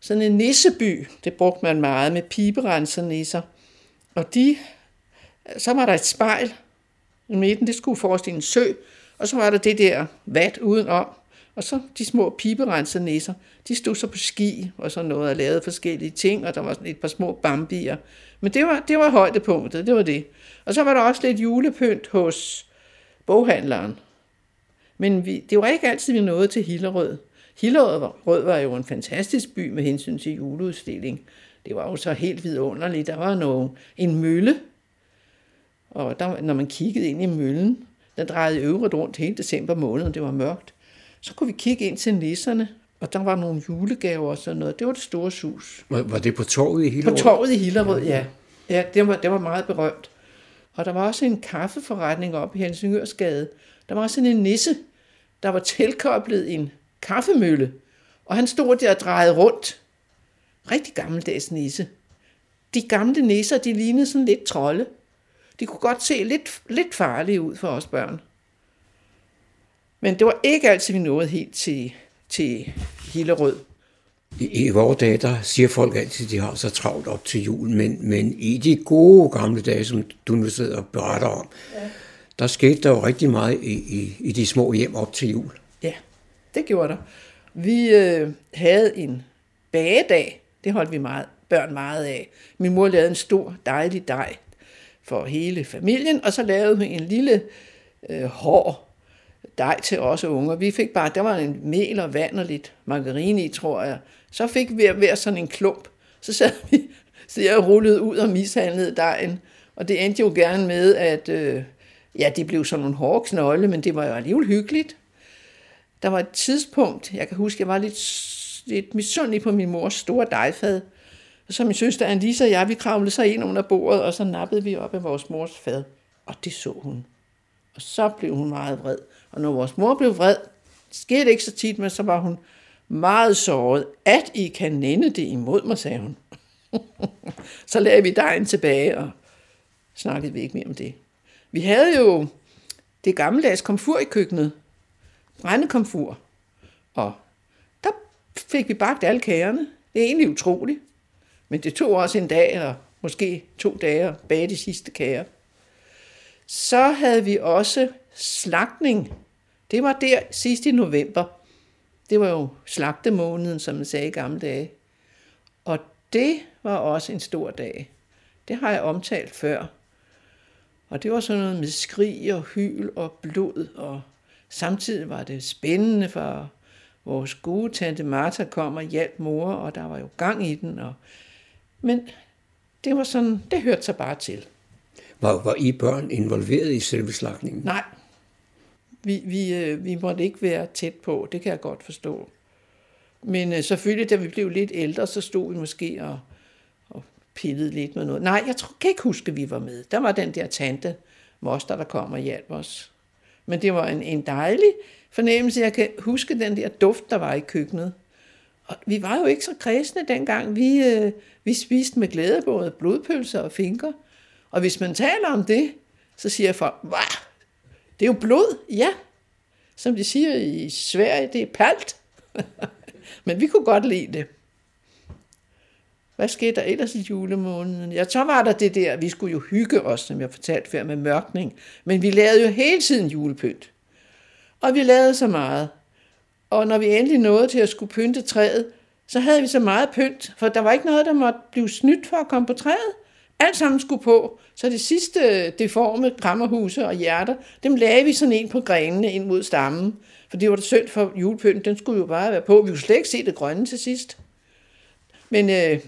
sådan en nisseby, det brugte man meget med piberensernisser. Og de, så var der et spejl i midten, det skulle forestille en sø, og så var der det der vat udenom, og så de små piberensernisser, de stod så på ski og sådan noget og lavede forskellige ting, og der var et par små bambier. Men det var, det var højdepunktet, det var det. Og så var der også lidt julepynt hos boghandleren. Men vi, det var ikke altid, vi nåede til Hillerød. Hillerød var jo en fantastisk by med hensyn til juleudstilling. Det var jo så helt vidunderligt. Der var noget, en mølle, og der, når man kiggede ind i møllen, der drejede øvrigt rundt hele december måned, og det var mørkt. Så kunne vi kigge ind til nisserne, og der var nogle julegaver og sådan noget. Det var det store sus.
Var, det på torvet i Hillerød?
På torvet i Hillerød, ja. Ja, det var, det var meget berømt. Og der var også en kaffeforretning op i Helsingørsgade. Der var også en nisse, der var tilkoblet en kaffemølle. Og han stod der og drejede rundt. Rigtig gammeldags nisse. De gamle nisser, de lignede sådan lidt trolde. De kunne godt se lidt, lidt farlige ud for os børn. Men det var ikke altid, vi nåede helt til, til Hillerød.
I, vores dage, der siger folk altid, at de har så travlt op til jul, men, men i de gode gamle dage, som du nu sidder og beretter om, ja. der skete der jo rigtig meget i, i, i de små hjem op til jul.
Ja, det gjorde der. Vi øh, havde en bagedag, det holdt vi meget, børn meget af. Min mor lavede en stor, dejlig dej for hele familien, og så lavede hun en lille øh, hård dej til os unger. Vi fik bare, der var en mel og vand og lidt margarine i, tror jeg. Så fik vi hver sådan en klump. Så sad vi, så jeg rullede ud og mishandlede dejen. Og det endte jo gerne med, at øh, ja, det blev sådan nogle hårde knolde, men det var jo alligevel hyggeligt. Der var et tidspunkt, jeg kan huske, jeg var lidt, lidt misundelig på min mors store dejfad. Og så min søster Annelise og jeg, vi kravlede så ind under bordet, og så nappede vi op af vores mors fad. Og det så hun. Og så blev hun meget vred. Og når vores mor blev vred, det skete ikke så tit, men så var hun meget såret, at I kan nænde det imod mig, sagde hun. så lagde vi dejen tilbage, og snakkede vi ikke mere om det. Vi havde jo det gammeldags komfur i køkkenet. Brændekomfur. Og der fik vi bagt alle kagerne. Det er egentlig utroligt. Men det tog også en dag, eller måske to dage, at bage de sidste kager. Så havde vi også slagtning. Det var der sidst i november. Det var jo slagtemåneden, som man sagde i gamle dage. Og det var også en stor dag. Det har jeg omtalt før. Og det var sådan noget med skrig og hyl og blod, og samtidig var det spændende, for vores gode tante Martha kom og hjalp mor, og der var jo gang i den. Og... Men det var sådan, det hørte sig bare til.
Var, var I børn involveret i selve slagningen?
Nej. Vi, vi, øh, vi måtte ikke være tæt på, det kan jeg godt forstå. Men øh, selvfølgelig, da vi blev lidt ældre, så stod vi måske og, og pillede lidt med noget. Nej, jeg tror, kan ikke huske, at vi var med. Der var den der tante, moster, der kom og hjalp os. Men det var en, en dejlig fornemmelse. Jeg kan huske den der duft, der var i køkkenet. Og vi var jo ikke så kredsende dengang. Vi, øh, vi spiste med glæde både blodpølser og finker. Og hvis man taler om det, så siger folk, hvad? Det er jo blod, ja. Som de siger i Sverige, det er palt. Men vi kunne godt lide det. Hvad skete der ellers i julemåneden? Ja, så var der det der, vi skulle jo hygge os, som jeg fortalte før, med mørkning. Men vi lavede jo hele tiden julepynt. Og vi lavede så meget. Og når vi endelig nåede til at skulle pynte træet, så havde vi så meget pynt, for der var ikke noget, der måtte blive snydt for at komme på træet. Alt sammen skulle på. Så det sidste deforme krammerhuse og hjerter, dem lagde vi sådan en på grenene ind mod stammen. For det var det synd for julepynten, den skulle jo bare være på. Vi kunne slet ikke se det grønne til sidst. Men øh,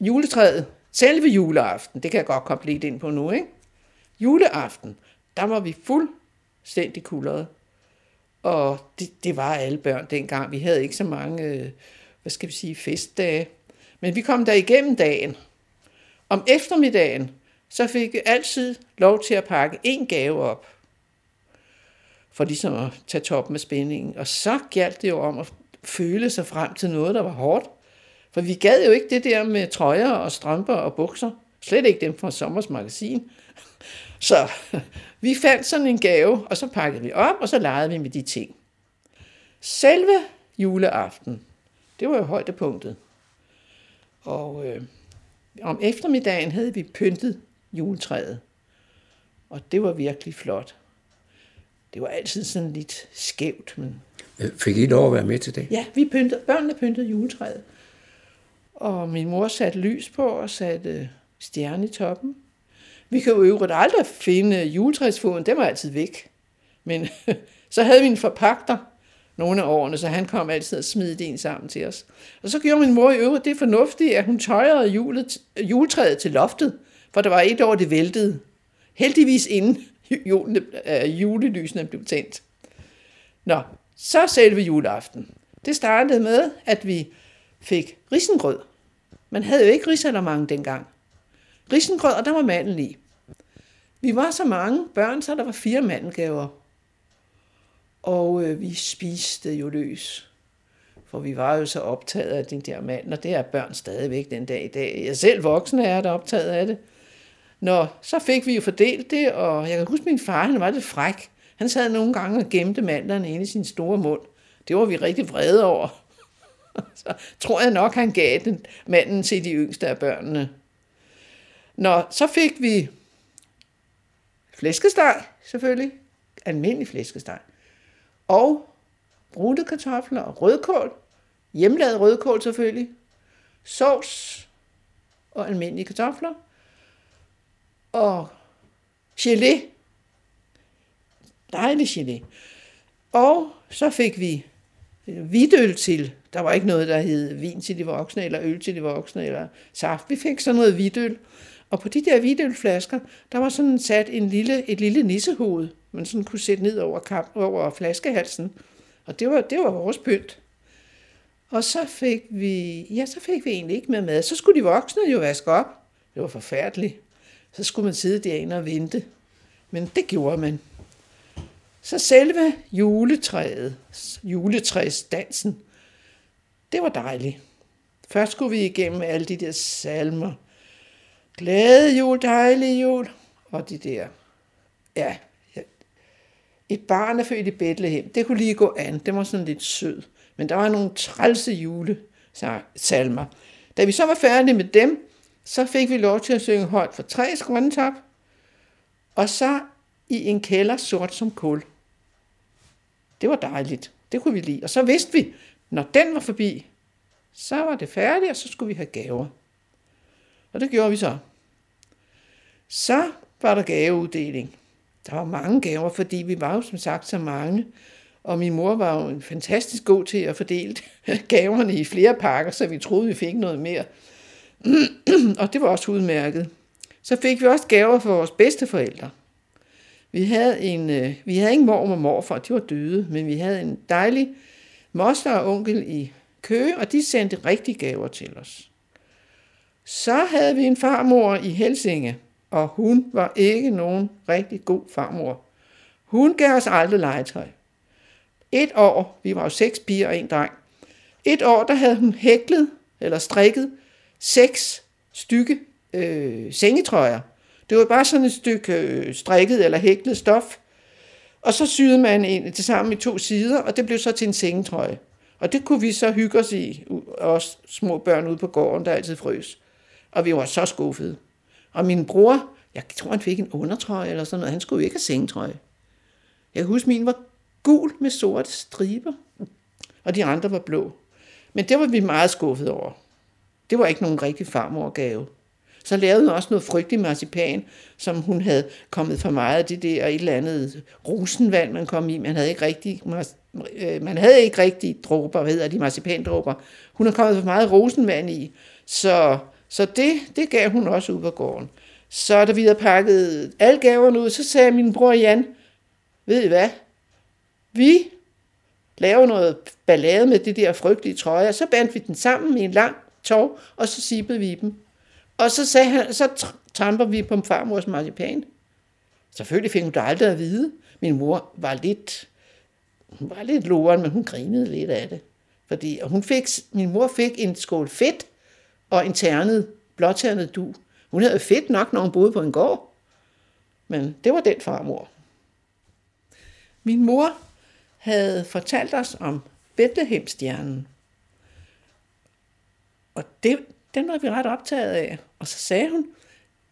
juletræet, selve juleaften, det kan jeg godt komme lidt ind på nu, ikke? Juleaften, der var vi fuldstændig kuldrede. Og det, det var alle børn dengang. Vi havde ikke så mange, øh, hvad skal vi sige, festdage. Men vi kom der igennem dagen. Om eftermiddagen, så fik jeg altid lov til at pakke en gave op. For ligesom at tage toppen af spændingen. Og så galt det jo om at føle sig frem til noget, der var hårdt. For vi gad jo ikke det der med trøjer og strømper og bukser. Slet ikke dem fra Sommers Magasin. Så vi fandt sådan en gave, og så pakkede vi op, og så legede vi med de ting. Selve juleaften, det var jo højdepunktet. Og øh, om eftermiddagen havde vi pyntet juletræet. Og det var virkelig flot. Det var altid sådan lidt skævt, men...
Fik I lov at være med til det?
Ja, vi pyntede, børnene pyntede juletræet. Og min mor satte lys på og satte stjerne i toppen. Vi kan jo øvrigt aldrig finde juletræsfoden, den var altid væk. Men så havde vi en forpagter nogle af årene, så han kom altid og smide det ind sammen til os. Og så gjorde min mor i øvrigt det fornuftige, at hun tøjrede julet, juletræet til loftet, for der var et år, det væltede. Heldigvis inden julene, øh, julelysene blev tændt. Nå, så selve juleaften. Det startede med, at vi fik risengrød. Man havde jo ikke risalermang dengang. Risengrød, og der var mandel i. Vi var så mange børn, så der var fire mandelgaver. Og øh, vi spiste jo løs. For vi var jo så optaget af den der mand, og det er børn stadigvæk den dag i dag. Jeg selv voksne er der optaget af det. Nå, så fik vi jo fordelt det, og jeg kan huske, min far, han var lidt fræk. Han sad nogle gange og gemte mandlerne inde i sin store mund. Det var vi rigtig vrede over. så tror jeg nok, han gav den manden til de yngste af børnene. Nå, så fik vi flæskesteg, selvfølgelig. Almindelig flæskesteg. Og brune kartofler og rødkål. Hjemmelavet rødkål selvfølgelig. Sovs og almindelige kartofler. Og gelé. Dejlig gelé. Og så fik vi øh, hvidøl til. Der var ikke noget, der hed vin til de voksne, eller øl til de voksne, eller saft. Vi fik sådan noget hvidøl. Og på de der hvidølflasker, der var sådan sat en lille, et lille nissehoved, man sådan kunne sætte ned over, kamp, over flaskehalsen. Og det var, det var vores pynt. Og så fik vi, ja, så fik vi egentlig ikke mere mad. Så skulle de voksne jo vaske op. Det var forfærdeligt. Så skulle man sidde derinde og vente. Men det gjorde man. Så selve juletræet, juletræsdansen, det var dejligt. Først skulle vi igennem alle de der salmer. Glade jul, dejlig jul. Og de der, ja, et barn er født i Bethlehem. Det kunne lige gå an. Det var sådan lidt sød. Men der var nogle trælse julesalmer. Da vi så var færdige med dem, så fik vi lov til at synge højt for tre grøntop, og så i en kælder sort som kul. Det var dejligt. Det kunne vi lide. Og så vidste vi, når den var forbi, så var det færdigt, og så skulle vi have gaver. Og det gjorde vi så. Så var der gaveuddeling. Der var mange gaver, fordi vi var jo som sagt så mange. Og min mor var jo fantastisk god til at fordele gaverne i flere pakker, så vi troede, vi fik noget mere. og det var også udmærket. Så fik vi også gaver for vores bedsteforældre. Vi havde, en, øh, vi havde ingen mor og morfar, de var døde, men vi havde en dejlig moster og onkel i Køge, og de sendte rigtig gaver til os. Så havde vi en farmor i Helsinge, og hun var ikke nogen rigtig god farmor. Hun gav os aldrig legetøj. Et år, vi var jo seks piger og en dreng, et år, der havde hun hæklet eller strikket seks stykke øh, sengetrøjer. Det var bare sådan et stykke øh, strikket eller hæklet stof. Og så syede man en til sammen i to sider, og det blev så til en sengetrøje. Og det kunne vi så hygge os i, os små børn ude på gården, der altid frøs. Og vi var så skuffede. Og min bror, jeg tror han fik en undertrøje eller sådan noget, han skulle jo ikke have sengetrøje. Jeg kan huske, min var gul med sorte striber, og de andre var blå. Men det var vi meget skuffet over. Det var ikke nogen rigtig farmorgave. Så lavede hun også noget frygtelig marcipan, som hun havde kommet for meget af det der et eller andet rosenvand, man kom i. Man havde ikke rigtig, øh, man havde ikke rigtig dråber, hvad hedder de, marcipandråber. Hun har kommet for meget rosenvand i. Så, så det, det gav hun også ud på gården. Så da vi havde pakket alle gaverne ud, så sagde min bror Jan, ved I hvad? Vi laver noget ballade med de der frygtelige trøjer, så bandt vi den sammen i en lang tov, og så sippede vi dem. Og så, sagde han, så tramper vi på farmors marcipan. Selvfølgelig fik hun det aldrig at vide. Min mor var lidt, hun var lidt loren, men hun grinede lidt af det. Fordi hun fik, min mor fik en skål fedt og en ternet, blåternet du. Hun havde fedt nok, når hun boede på en gård. Men det var den farmor. Min mor havde fortalt os om Bethlehemstjernen. Og det, den var vi ret optaget af. Og så sagde hun,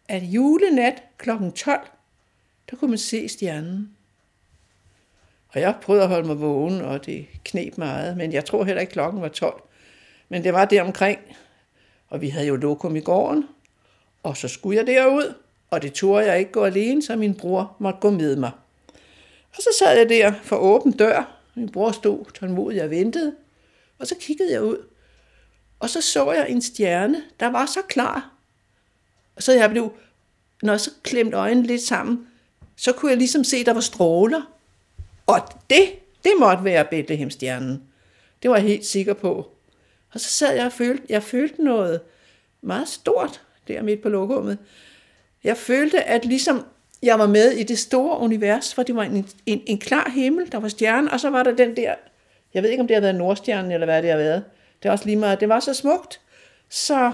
at julenat kl. 12, der kunne man se stjernen. Og jeg prøvede at holde mig vågen, og det knep meget, men jeg tror heller ikke, klokken var 12. Men det var der omkring, og vi havde jo lokum i gården, og så skulle jeg derud, og det turde jeg ikke gå alene, så min bror måtte gå med mig. Og så sad jeg der for åben dør, min bror stod tålmodig og ventede, og så kiggede jeg ud, og så så jeg en stjerne, der var så klar. Og så jeg blev, når jeg så klemte øjnene lidt sammen, så kunne jeg ligesom se, at der var stråler. Og det, det måtte være Bethlehemstjernen. Det var jeg helt sikker på. Og så sad jeg og følte, jeg følte noget meget stort der midt på lokummet. Jeg følte, at ligesom jeg var med i det store univers, hvor det var en, en, en klar himmel, der var stjerne, og så var der den der, jeg ved ikke, om det har været Nordstjernen, eller hvad det har været, det er også lige meget, det var så smukt, så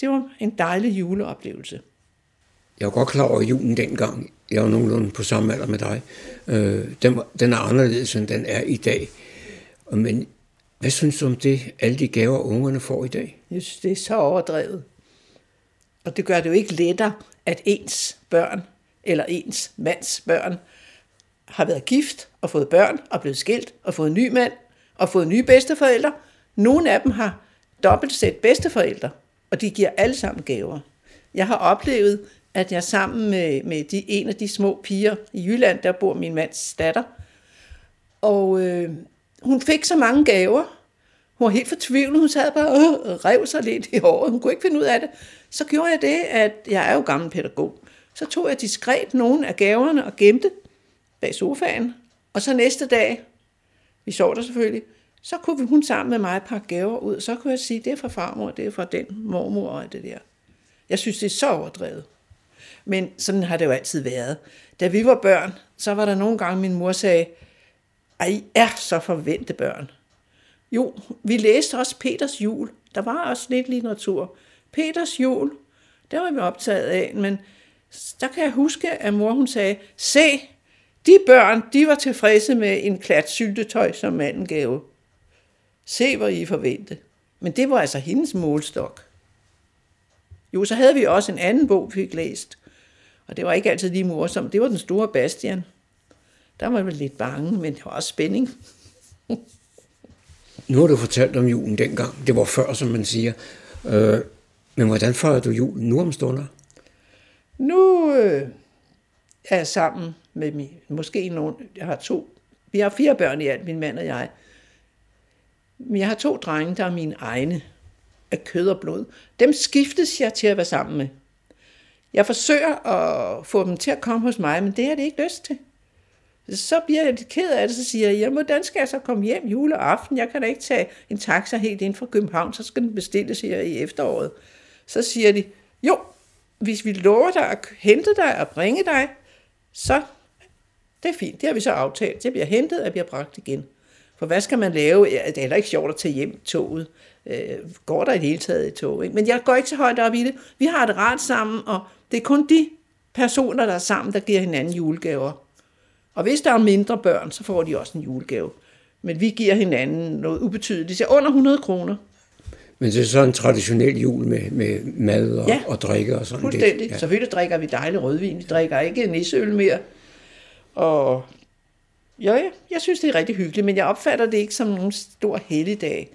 det var en dejlig juleoplevelse.
Jeg var godt klar over julen dengang. Jeg var nogenlunde på samme alder med dig. Øh, den, var, den er anderledes, end den er i dag. Men hvad synes du om det, alle de gaver, ungerne får i dag?
Jeg synes, det er så overdrevet. Og det gør det jo ikke lettere, at ens børn, eller ens mands børn, har været gift og fået børn og blevet skilt og fået en ny mand og fået nye bedsteforældre, nogle af dem har dobbelt sæt bedsteforældre, og de giver alle sammen gaver. Jeg har oplevet, at jeg sammen med, med de, en af de små piger i Jylland, der bor min mands datter, Og øh, hun fik så mange gaver. Hun var helt fortvivlet. Hun sad bare og rev sig lidt i håret. Hun kunne ikke finde ud af det. Så gjorde jeg det, at jeg er jo gammel pædagog. Så tog jeg diskret nogle af gaverne og gemte bag sofaen. Og så næste dag, vi sov der selvfølgelig, så kunne hun sammen med mig pakke gaver ud. Så kunne jeg sige, det er fra farmor, det er fra den mormor og det der. Jeg synes, det er så overdrevet. Men sådan har det jo altid været. Da vi var børn, så var der nogle gange, min mor sagde, ej, I er så forvente børn. Jo, vi læste også Peters jul. Der var også lidt litteratur. Peters jul, der var vi optaget af, men der kan jeg huske, at mor hun sagde, se, de børn, de var tilfredse med en klat syltetøj som manden gav. Se, hvor I forvente. Men det var altså hendes målstok. Jo, så havde vi også en anden bog, vi fik læst. Og det var ikke altid lige morsomt. Det var den store Bastian. Der var jeg lidt bange, men det var også spænding.
nu har du fortalt om julen dengang. Det var før, som man siger. Øh, men hvordan fejrer du julen nu om stunder?
Nu øh, er jeg sammen med min, måske nogen, jeg har to, vi har fire børn i alt, min mand og jeg. Men jeg har to drenge, der er mine egne af kød og blod. Dem skiftes jeg til at være sammen med. Jeg forsøger at få dem til at komme hos mig, men det har de ikke lyst til. Så bliver jeg lidt ked af det, så siger jeg, jamen, hvordan skal jeg så komme hjem juleaften? Jeg kan da ikke tage en taxa helt ind fra København, så skal den bestilles her i efteråret. Så siger de, jo, hvis vi lover dig at hente dig og bringe dig, så det er fint. Det har vi så aftalt. Det bliver hentet og bliver bragt igen. For hvad skal man lave? Det er heller ikke sjovt at tage hjem toget. Øh, går der i det hele taget i tog? Ikke? Men jeg går ikke så højt op i det. Vi har det rart sammen, og det er kun de personer, der er sammen, der giver hinanden julegaver. Og hvis der er mindre børn, så får de også en julegave. Men vi giver hinanden noget ubetydeligt. Det er under 100 kroner.
Men det er så en traditionel jul med, med mad og,
ja,
og drikke og sådan
fuldstændig. Ja. Selvfølgelig drikker vi dejlig rødvin. Vi drikker ikke nisseøl mere. Og ja, ja, jeg synes, det er rigtig hyggeligt, men jeg opfatter det ikke som nogen stor helligdag.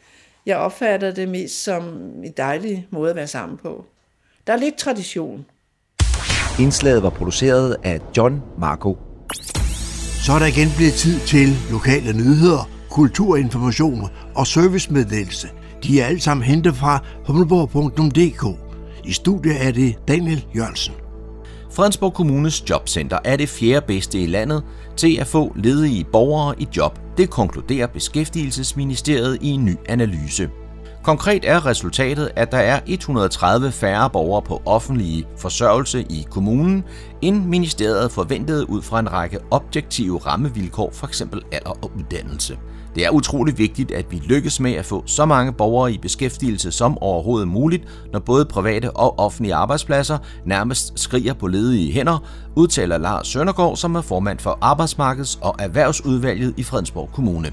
Jeg opfatter det mest som en dejlig måde at være sammen på. Der er lidt tradition.
Indslaget var produceret af John Marco.
Så er der igen blevet tid til lokale nyheder, kulturinformation og servicemeddelelse. De er alle sammen hentet fra humleborg.dk. I studiet er det Daniel Jørgensen.
Fredensborg Kommunes jobcenter er det fjerde bedste i landet til at få ledige borgere i job. Det konkluderer Beskæftigelsesministeriet i en ny analyse. Konkret er resultatet, at der er 130 færre borgere på offentlige forsørgelse i kommunen, end ministeriet forventede ud fra en række objektive rammevilkår, f.eks. alder og uddannelse. Det er utrolig vigtigt, at vi lykkes med at få så mange borgere i beskæftigelse som overhovedet muligt, når både private og offentlige arbejdspladser nærmest skriger på ledige hænder, udtaler Lars Søndergaard, som er formand for Arbejdsmarkeds- og Erhvervsudvalget i Fredensborg Kommune.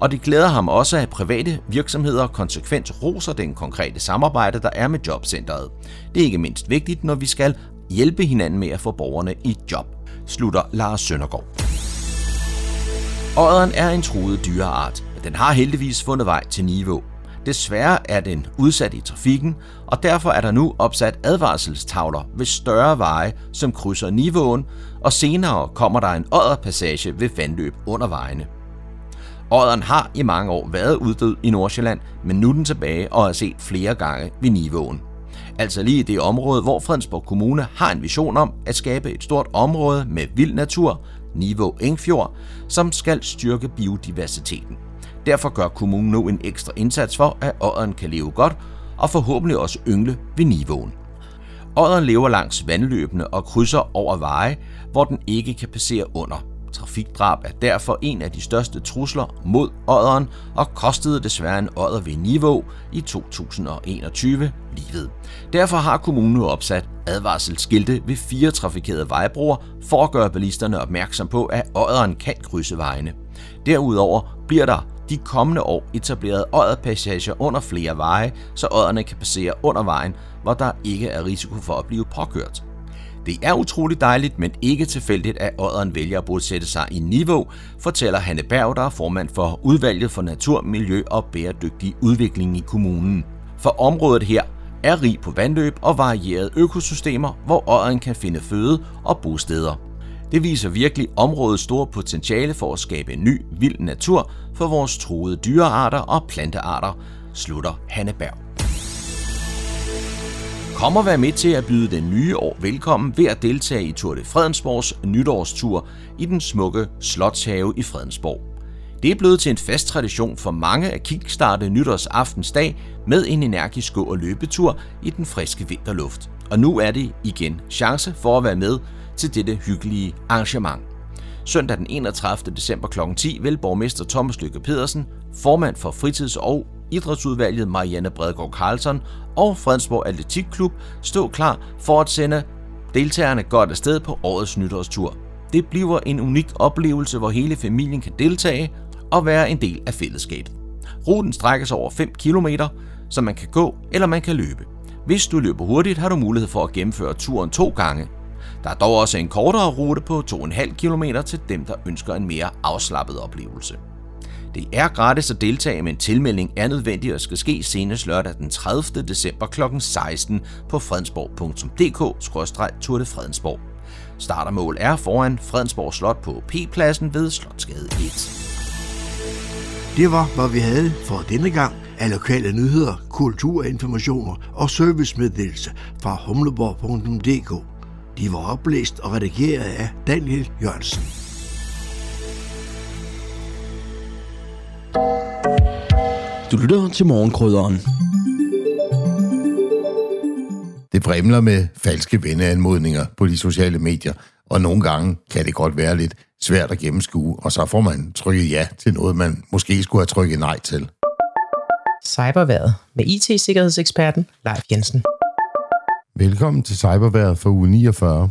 Og det glæder ham også, at private virksomheder konsekvent roser den konkrete samarbejde, der er med jobcentret. Det er ikke mindst vigtigt, når vi skal hjælpe hinanden med at få borgerne i job, slutter Lars Søndergaard. Odderen er en truet dyreart, men den har heldigvis fundet vej til niveau. Desværre er den udsat i trafikken, og derfor er der nu opsat advarselstavler ved større veje, som krydser niveauen, og senere kommer der en odderpassage ved vandløb under vejene. Odderen har i mange år været uddød i Nordsjælland, men nu er den tilbage og er set flere gange ved niveauen. Altså lige i det område, hvor Fredensborg Kommune har en vision om at skabe et stort område med vild natur, Niveau Engfjord, som skal styrke biodiversiteten. Derfor gør kommunen nu en ekstra indsats for, at odderen kan leve godt og forhåbentlig også yngle ved niveauen. Odderen lever langs vandløbene og krydser over veje, hvor den ikke kan passere under. Trafikdrab er derfor en af de største trusler mod odderen og kostede desværre en odder ved niveau i 2021 livet. Derfor har kommunen nu opsat advarselsskilte ved fire trafikerede vejbroer for at gøre bilisterne opmærksom på, at odderen kan krydse vejene. Derudover bliver der de kommende år etableret odderpassager under flere veje, så odderne kan passere under vejen, hvor der ikke er risiko for at blive påkørt. Det er utroligt dejligt, men ikke tilfældigt, at odderen vælger at bosætte sig i niveau, fortæller Hanne Berg, der er formand for udvalget for natur, miljø og bæredygtig udvikling i kommunen. For området her er rig på vandløb og varierede økosystemer, hvor odderen kan finde føde og bosteder. Det viser virkelig områdets store potentiale for at skabe en ny, vild natur for vores truede dyrearter og plantearter, slutter Hanne Berg. Kom og vær med til at byde den nye år velkommen ved at deltage i Tour de Fredensborgs nytårstur i den smukke Slotshave i Fredensborg. Det er blevet til en fast tradition for mange at kickstarte nytårsaftensdag med en energisk gå- og løbetur i den friske vinterluft. Og nu er det igen chance for at være med til dette hyggelige arrangement. Søndag den 31. december kl. 10 vil borgmester Thomas Lykke Pedersen, formand for fritids- og idrætsudvalget Marianne Bredgaard Carlson og Fredensborg Atletikklub stå klar for at sende deltagerne godt afsted på årets nytårstur. Det bliver en unik oplevelse, hvor hele familien kan deltage og være en del af fællesskabet. Ruten strækker sig over 5 km, så man kan gå eller man kan løbe. Hvis du løber hurtigt, har du mulighed for at gennemføre turen to gange. Der er dog også en kortere rute på 2,5 km til dem, der ønsker en mere afslappet oplevelse. Det er gratis at deltage, men tilmelding er nødvendig og skal ske senest lørdag den 30. december kl. 16 på fredensborg.dk-tour de Fredensborg. Startermål er foran Fredensborg Slot på P-pladsen ved Slotsgade 1.
Det var, hvad vi havde for denne gang af lokale nyheder, kulturinformationer og servicemeddelelse fra humleborg.dk. De var oplæst og redigeret af Daniel Jørgensen.
Du lytter til morgenkrydderen.
Det vrimler med falske venneanmodninger på de sociale medier, og nogle gange kan det godt være lidt svært at gennemskue, og så får man trykket ja til noget, man måske skulle have trykket nej til.
Cyberværet med IT-sikkerhedseksperten Leif Jensen.
Velkommen til Cyberværet for uge 49.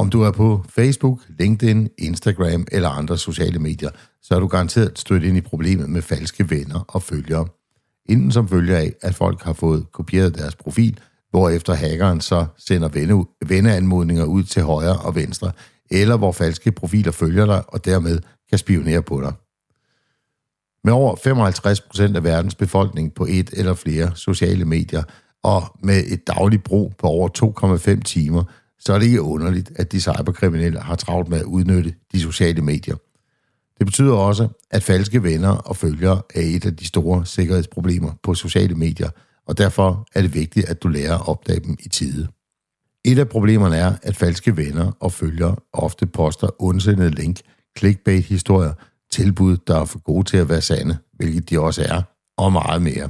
Om du er på Facebook, LinkedIn, Instagram eller andre sociale medier, så er du garanteret stødt ind i problemet med falske venner og følgere. Inden som følger af, at folk har fået kopieret deres profil, hvorefter hackeren så sender venne, venneanmodninger ud til højre og venstre, eller hvor falske profiler følger dig og dermed kan spionere på dig. Med over 55% af verdens befolkning på et eller flere sociale medier, og med et dagligt brug på over 2,5 timer, så er det ikke underligt, at de cyberkriminelle har travlt med at udnytte de sociale medier. Det betyder også, at falske venner og følgere er et af de store sikkerhedsproblemer på sociale medier, og derfor er det vigtigt, at du lærer at opdage dem i tide. Et af problemerne er, at falske venner og følgere ofte poster ondsindede link, clickbait-historier, tilbud, der er for gode til at være sande, hvilket de også er, og meget mere.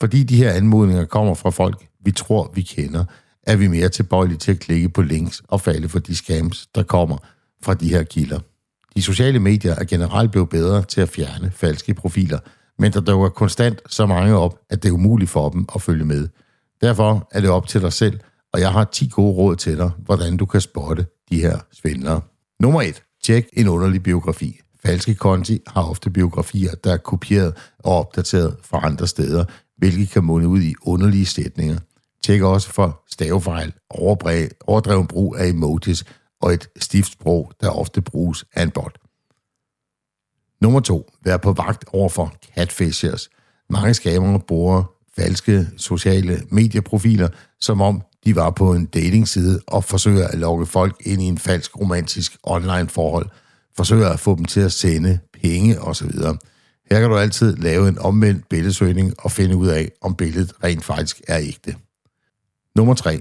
Fordi de her anmodninger kommer fra folk, vi tror, vi kender, er vi mere tilbøjelige til at klikke på links og falde for de scams, der kommer fra de her kilder. De sociale medier er generelt blevet bedre til at fjerne falske profiler, men der dukker konstant så mange op, at det er umuligt for dem at følge med. Derfor er det op til dig selv, og jeg har 10 gode råd til dig, hvordan du kan spotte de her svindlere. Nummer 1. Tjek en underlig biografi. Falske konti har ofte biografier, der er kopieret og opdateret fra andre steder, hvilket kan munde ud i underlige sætninger. Tjek også for stavefejl, overdreven brug af emojis og et stift sprog, der ofte bruges af en bot. Nummer 2. Vær på vagt over for catfishers. Mange skamere bruger falske sociale medieprofiler, som om de var på en datingside og forsøger at lokke folk ind i en falsk romantisk online forhold, forsøger at få dem til at sende penge osv. Her kan du altid lave en omvendt billedsøgning og finde ud af, om billedet rent faktisk er ægte. Nummer 3.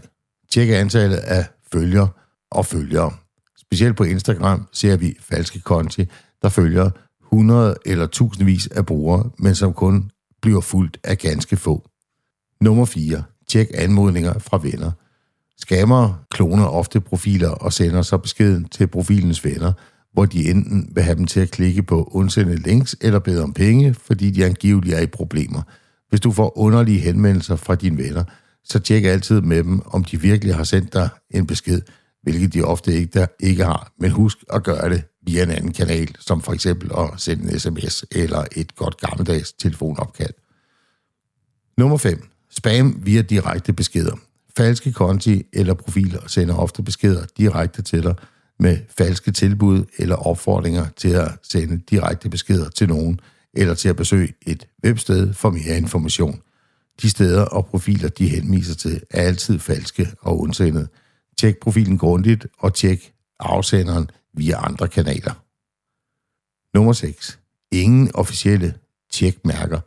Tjek antallet af følger og følgere. Specielt på Instagram ser vi falske konti, der følger 100 eller tusindvis af brugere, men som kun bliver fuldt af ganske få. Nummer 4. Tjek anmodninger fra venner. Scammer kloner ofte profiler og sender så beskeden til profilens venner, hvor de enten vil have dem til at klikke på undsendte links eller bede om penge, fordi de angiveligt er i problemer. Hvis du får underlige henvendelser fra dine venner, så tjek altid med dem, om de virkelig har sendt dig en besked, hvilket de ofte ikke, der ikke har. Men husk at gøre det via en anden kanal, som for eksempel at sende en sms eller et godt gammeldags telefonopkald. Nummer 5. Spam via direkte beskeder. Falske konti eller profiler sender ofte beskeder direkte til dig med falske tilbud eller opfordringer til at sende direkte beskeder til nogen eller til at besøge et websted for mere information. De steder og profiler, de henviser til, er altid falske og ondsindet. Tjek profilen grundigt og tjek afsenderen via andre kanaler. Nummer 6. Ingen officielle tjekmærker.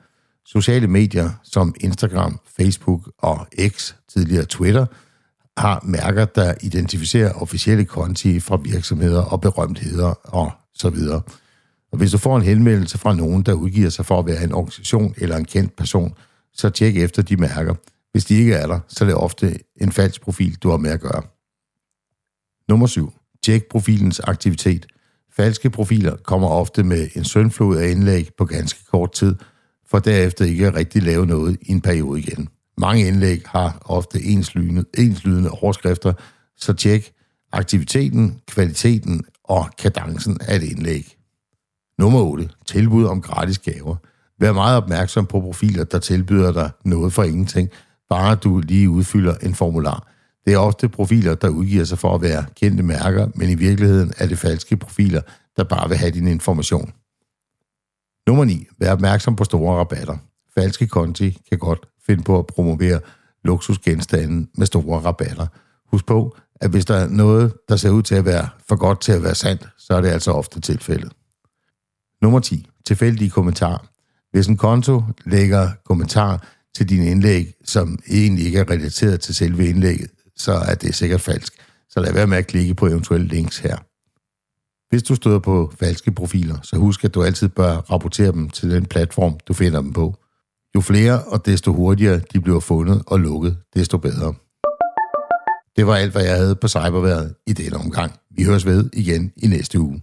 Sociale medier som Instagram, Facebook og X, tidligere Twitter, har mærker, der identificerer officielle konti fra virksomheder og berømtheder og så videre. Og hvis du får en henvendelse fra nogen, der udgiver sig for at være en organisation eller en kendt person, så tjek efter de mærker. Hvis de ikke er der, så er det ofte en falsk profil, du har med at gøre. Nummer 7. Tjek profilens aktivitet. Falske profiler kommer ofte med en søndflod af indlæg på ganske kort tid, for derefter ikke at rigtig lave noget i en periode igen. Mange indlæg har ofte enslydende, enslydende overskrifter, så tjek aktiviteten, kvaliteten og kadencen af et indlæg. Nummer 8. Tilbud om gratis gaver. Vær meget opmærksom på profiler, der tilbyder dig noget for ingenting, bare du lige udfylder en formular. Det er ofte profiler, der udgiver sig for at være kendte mærker, men i virkeligheden er det falske profiler, der bare vil have din information. Nummer 9. Vær opmærksom på store rabatter. Falske konti kan godt finde på at promovere luksusgenstande med store rabatter. Husk på, at hvis der er noget, der ser ud til at være for godt til at være sandt, så er det altså ofte tilfældet. Nummer 10. Tilfældige kommentarer. Hvis en konto lægger kommentar til dine indlæg, som egentlig ikke er relateret til selve indlægget, så er det sikkert falsk. Så lad være med at klikke på eventuelle links her. Hvis du støder på falske profiler, så husk, at du altid bør rapportere dem til den platform, du finder dem på. Jo flere og desto hurtigere de bliver fundet og lukket, desto bedre. Det var alt, hvad jeg havde på cyberværet i denne omgang. Vi høres ved igen i næste uge.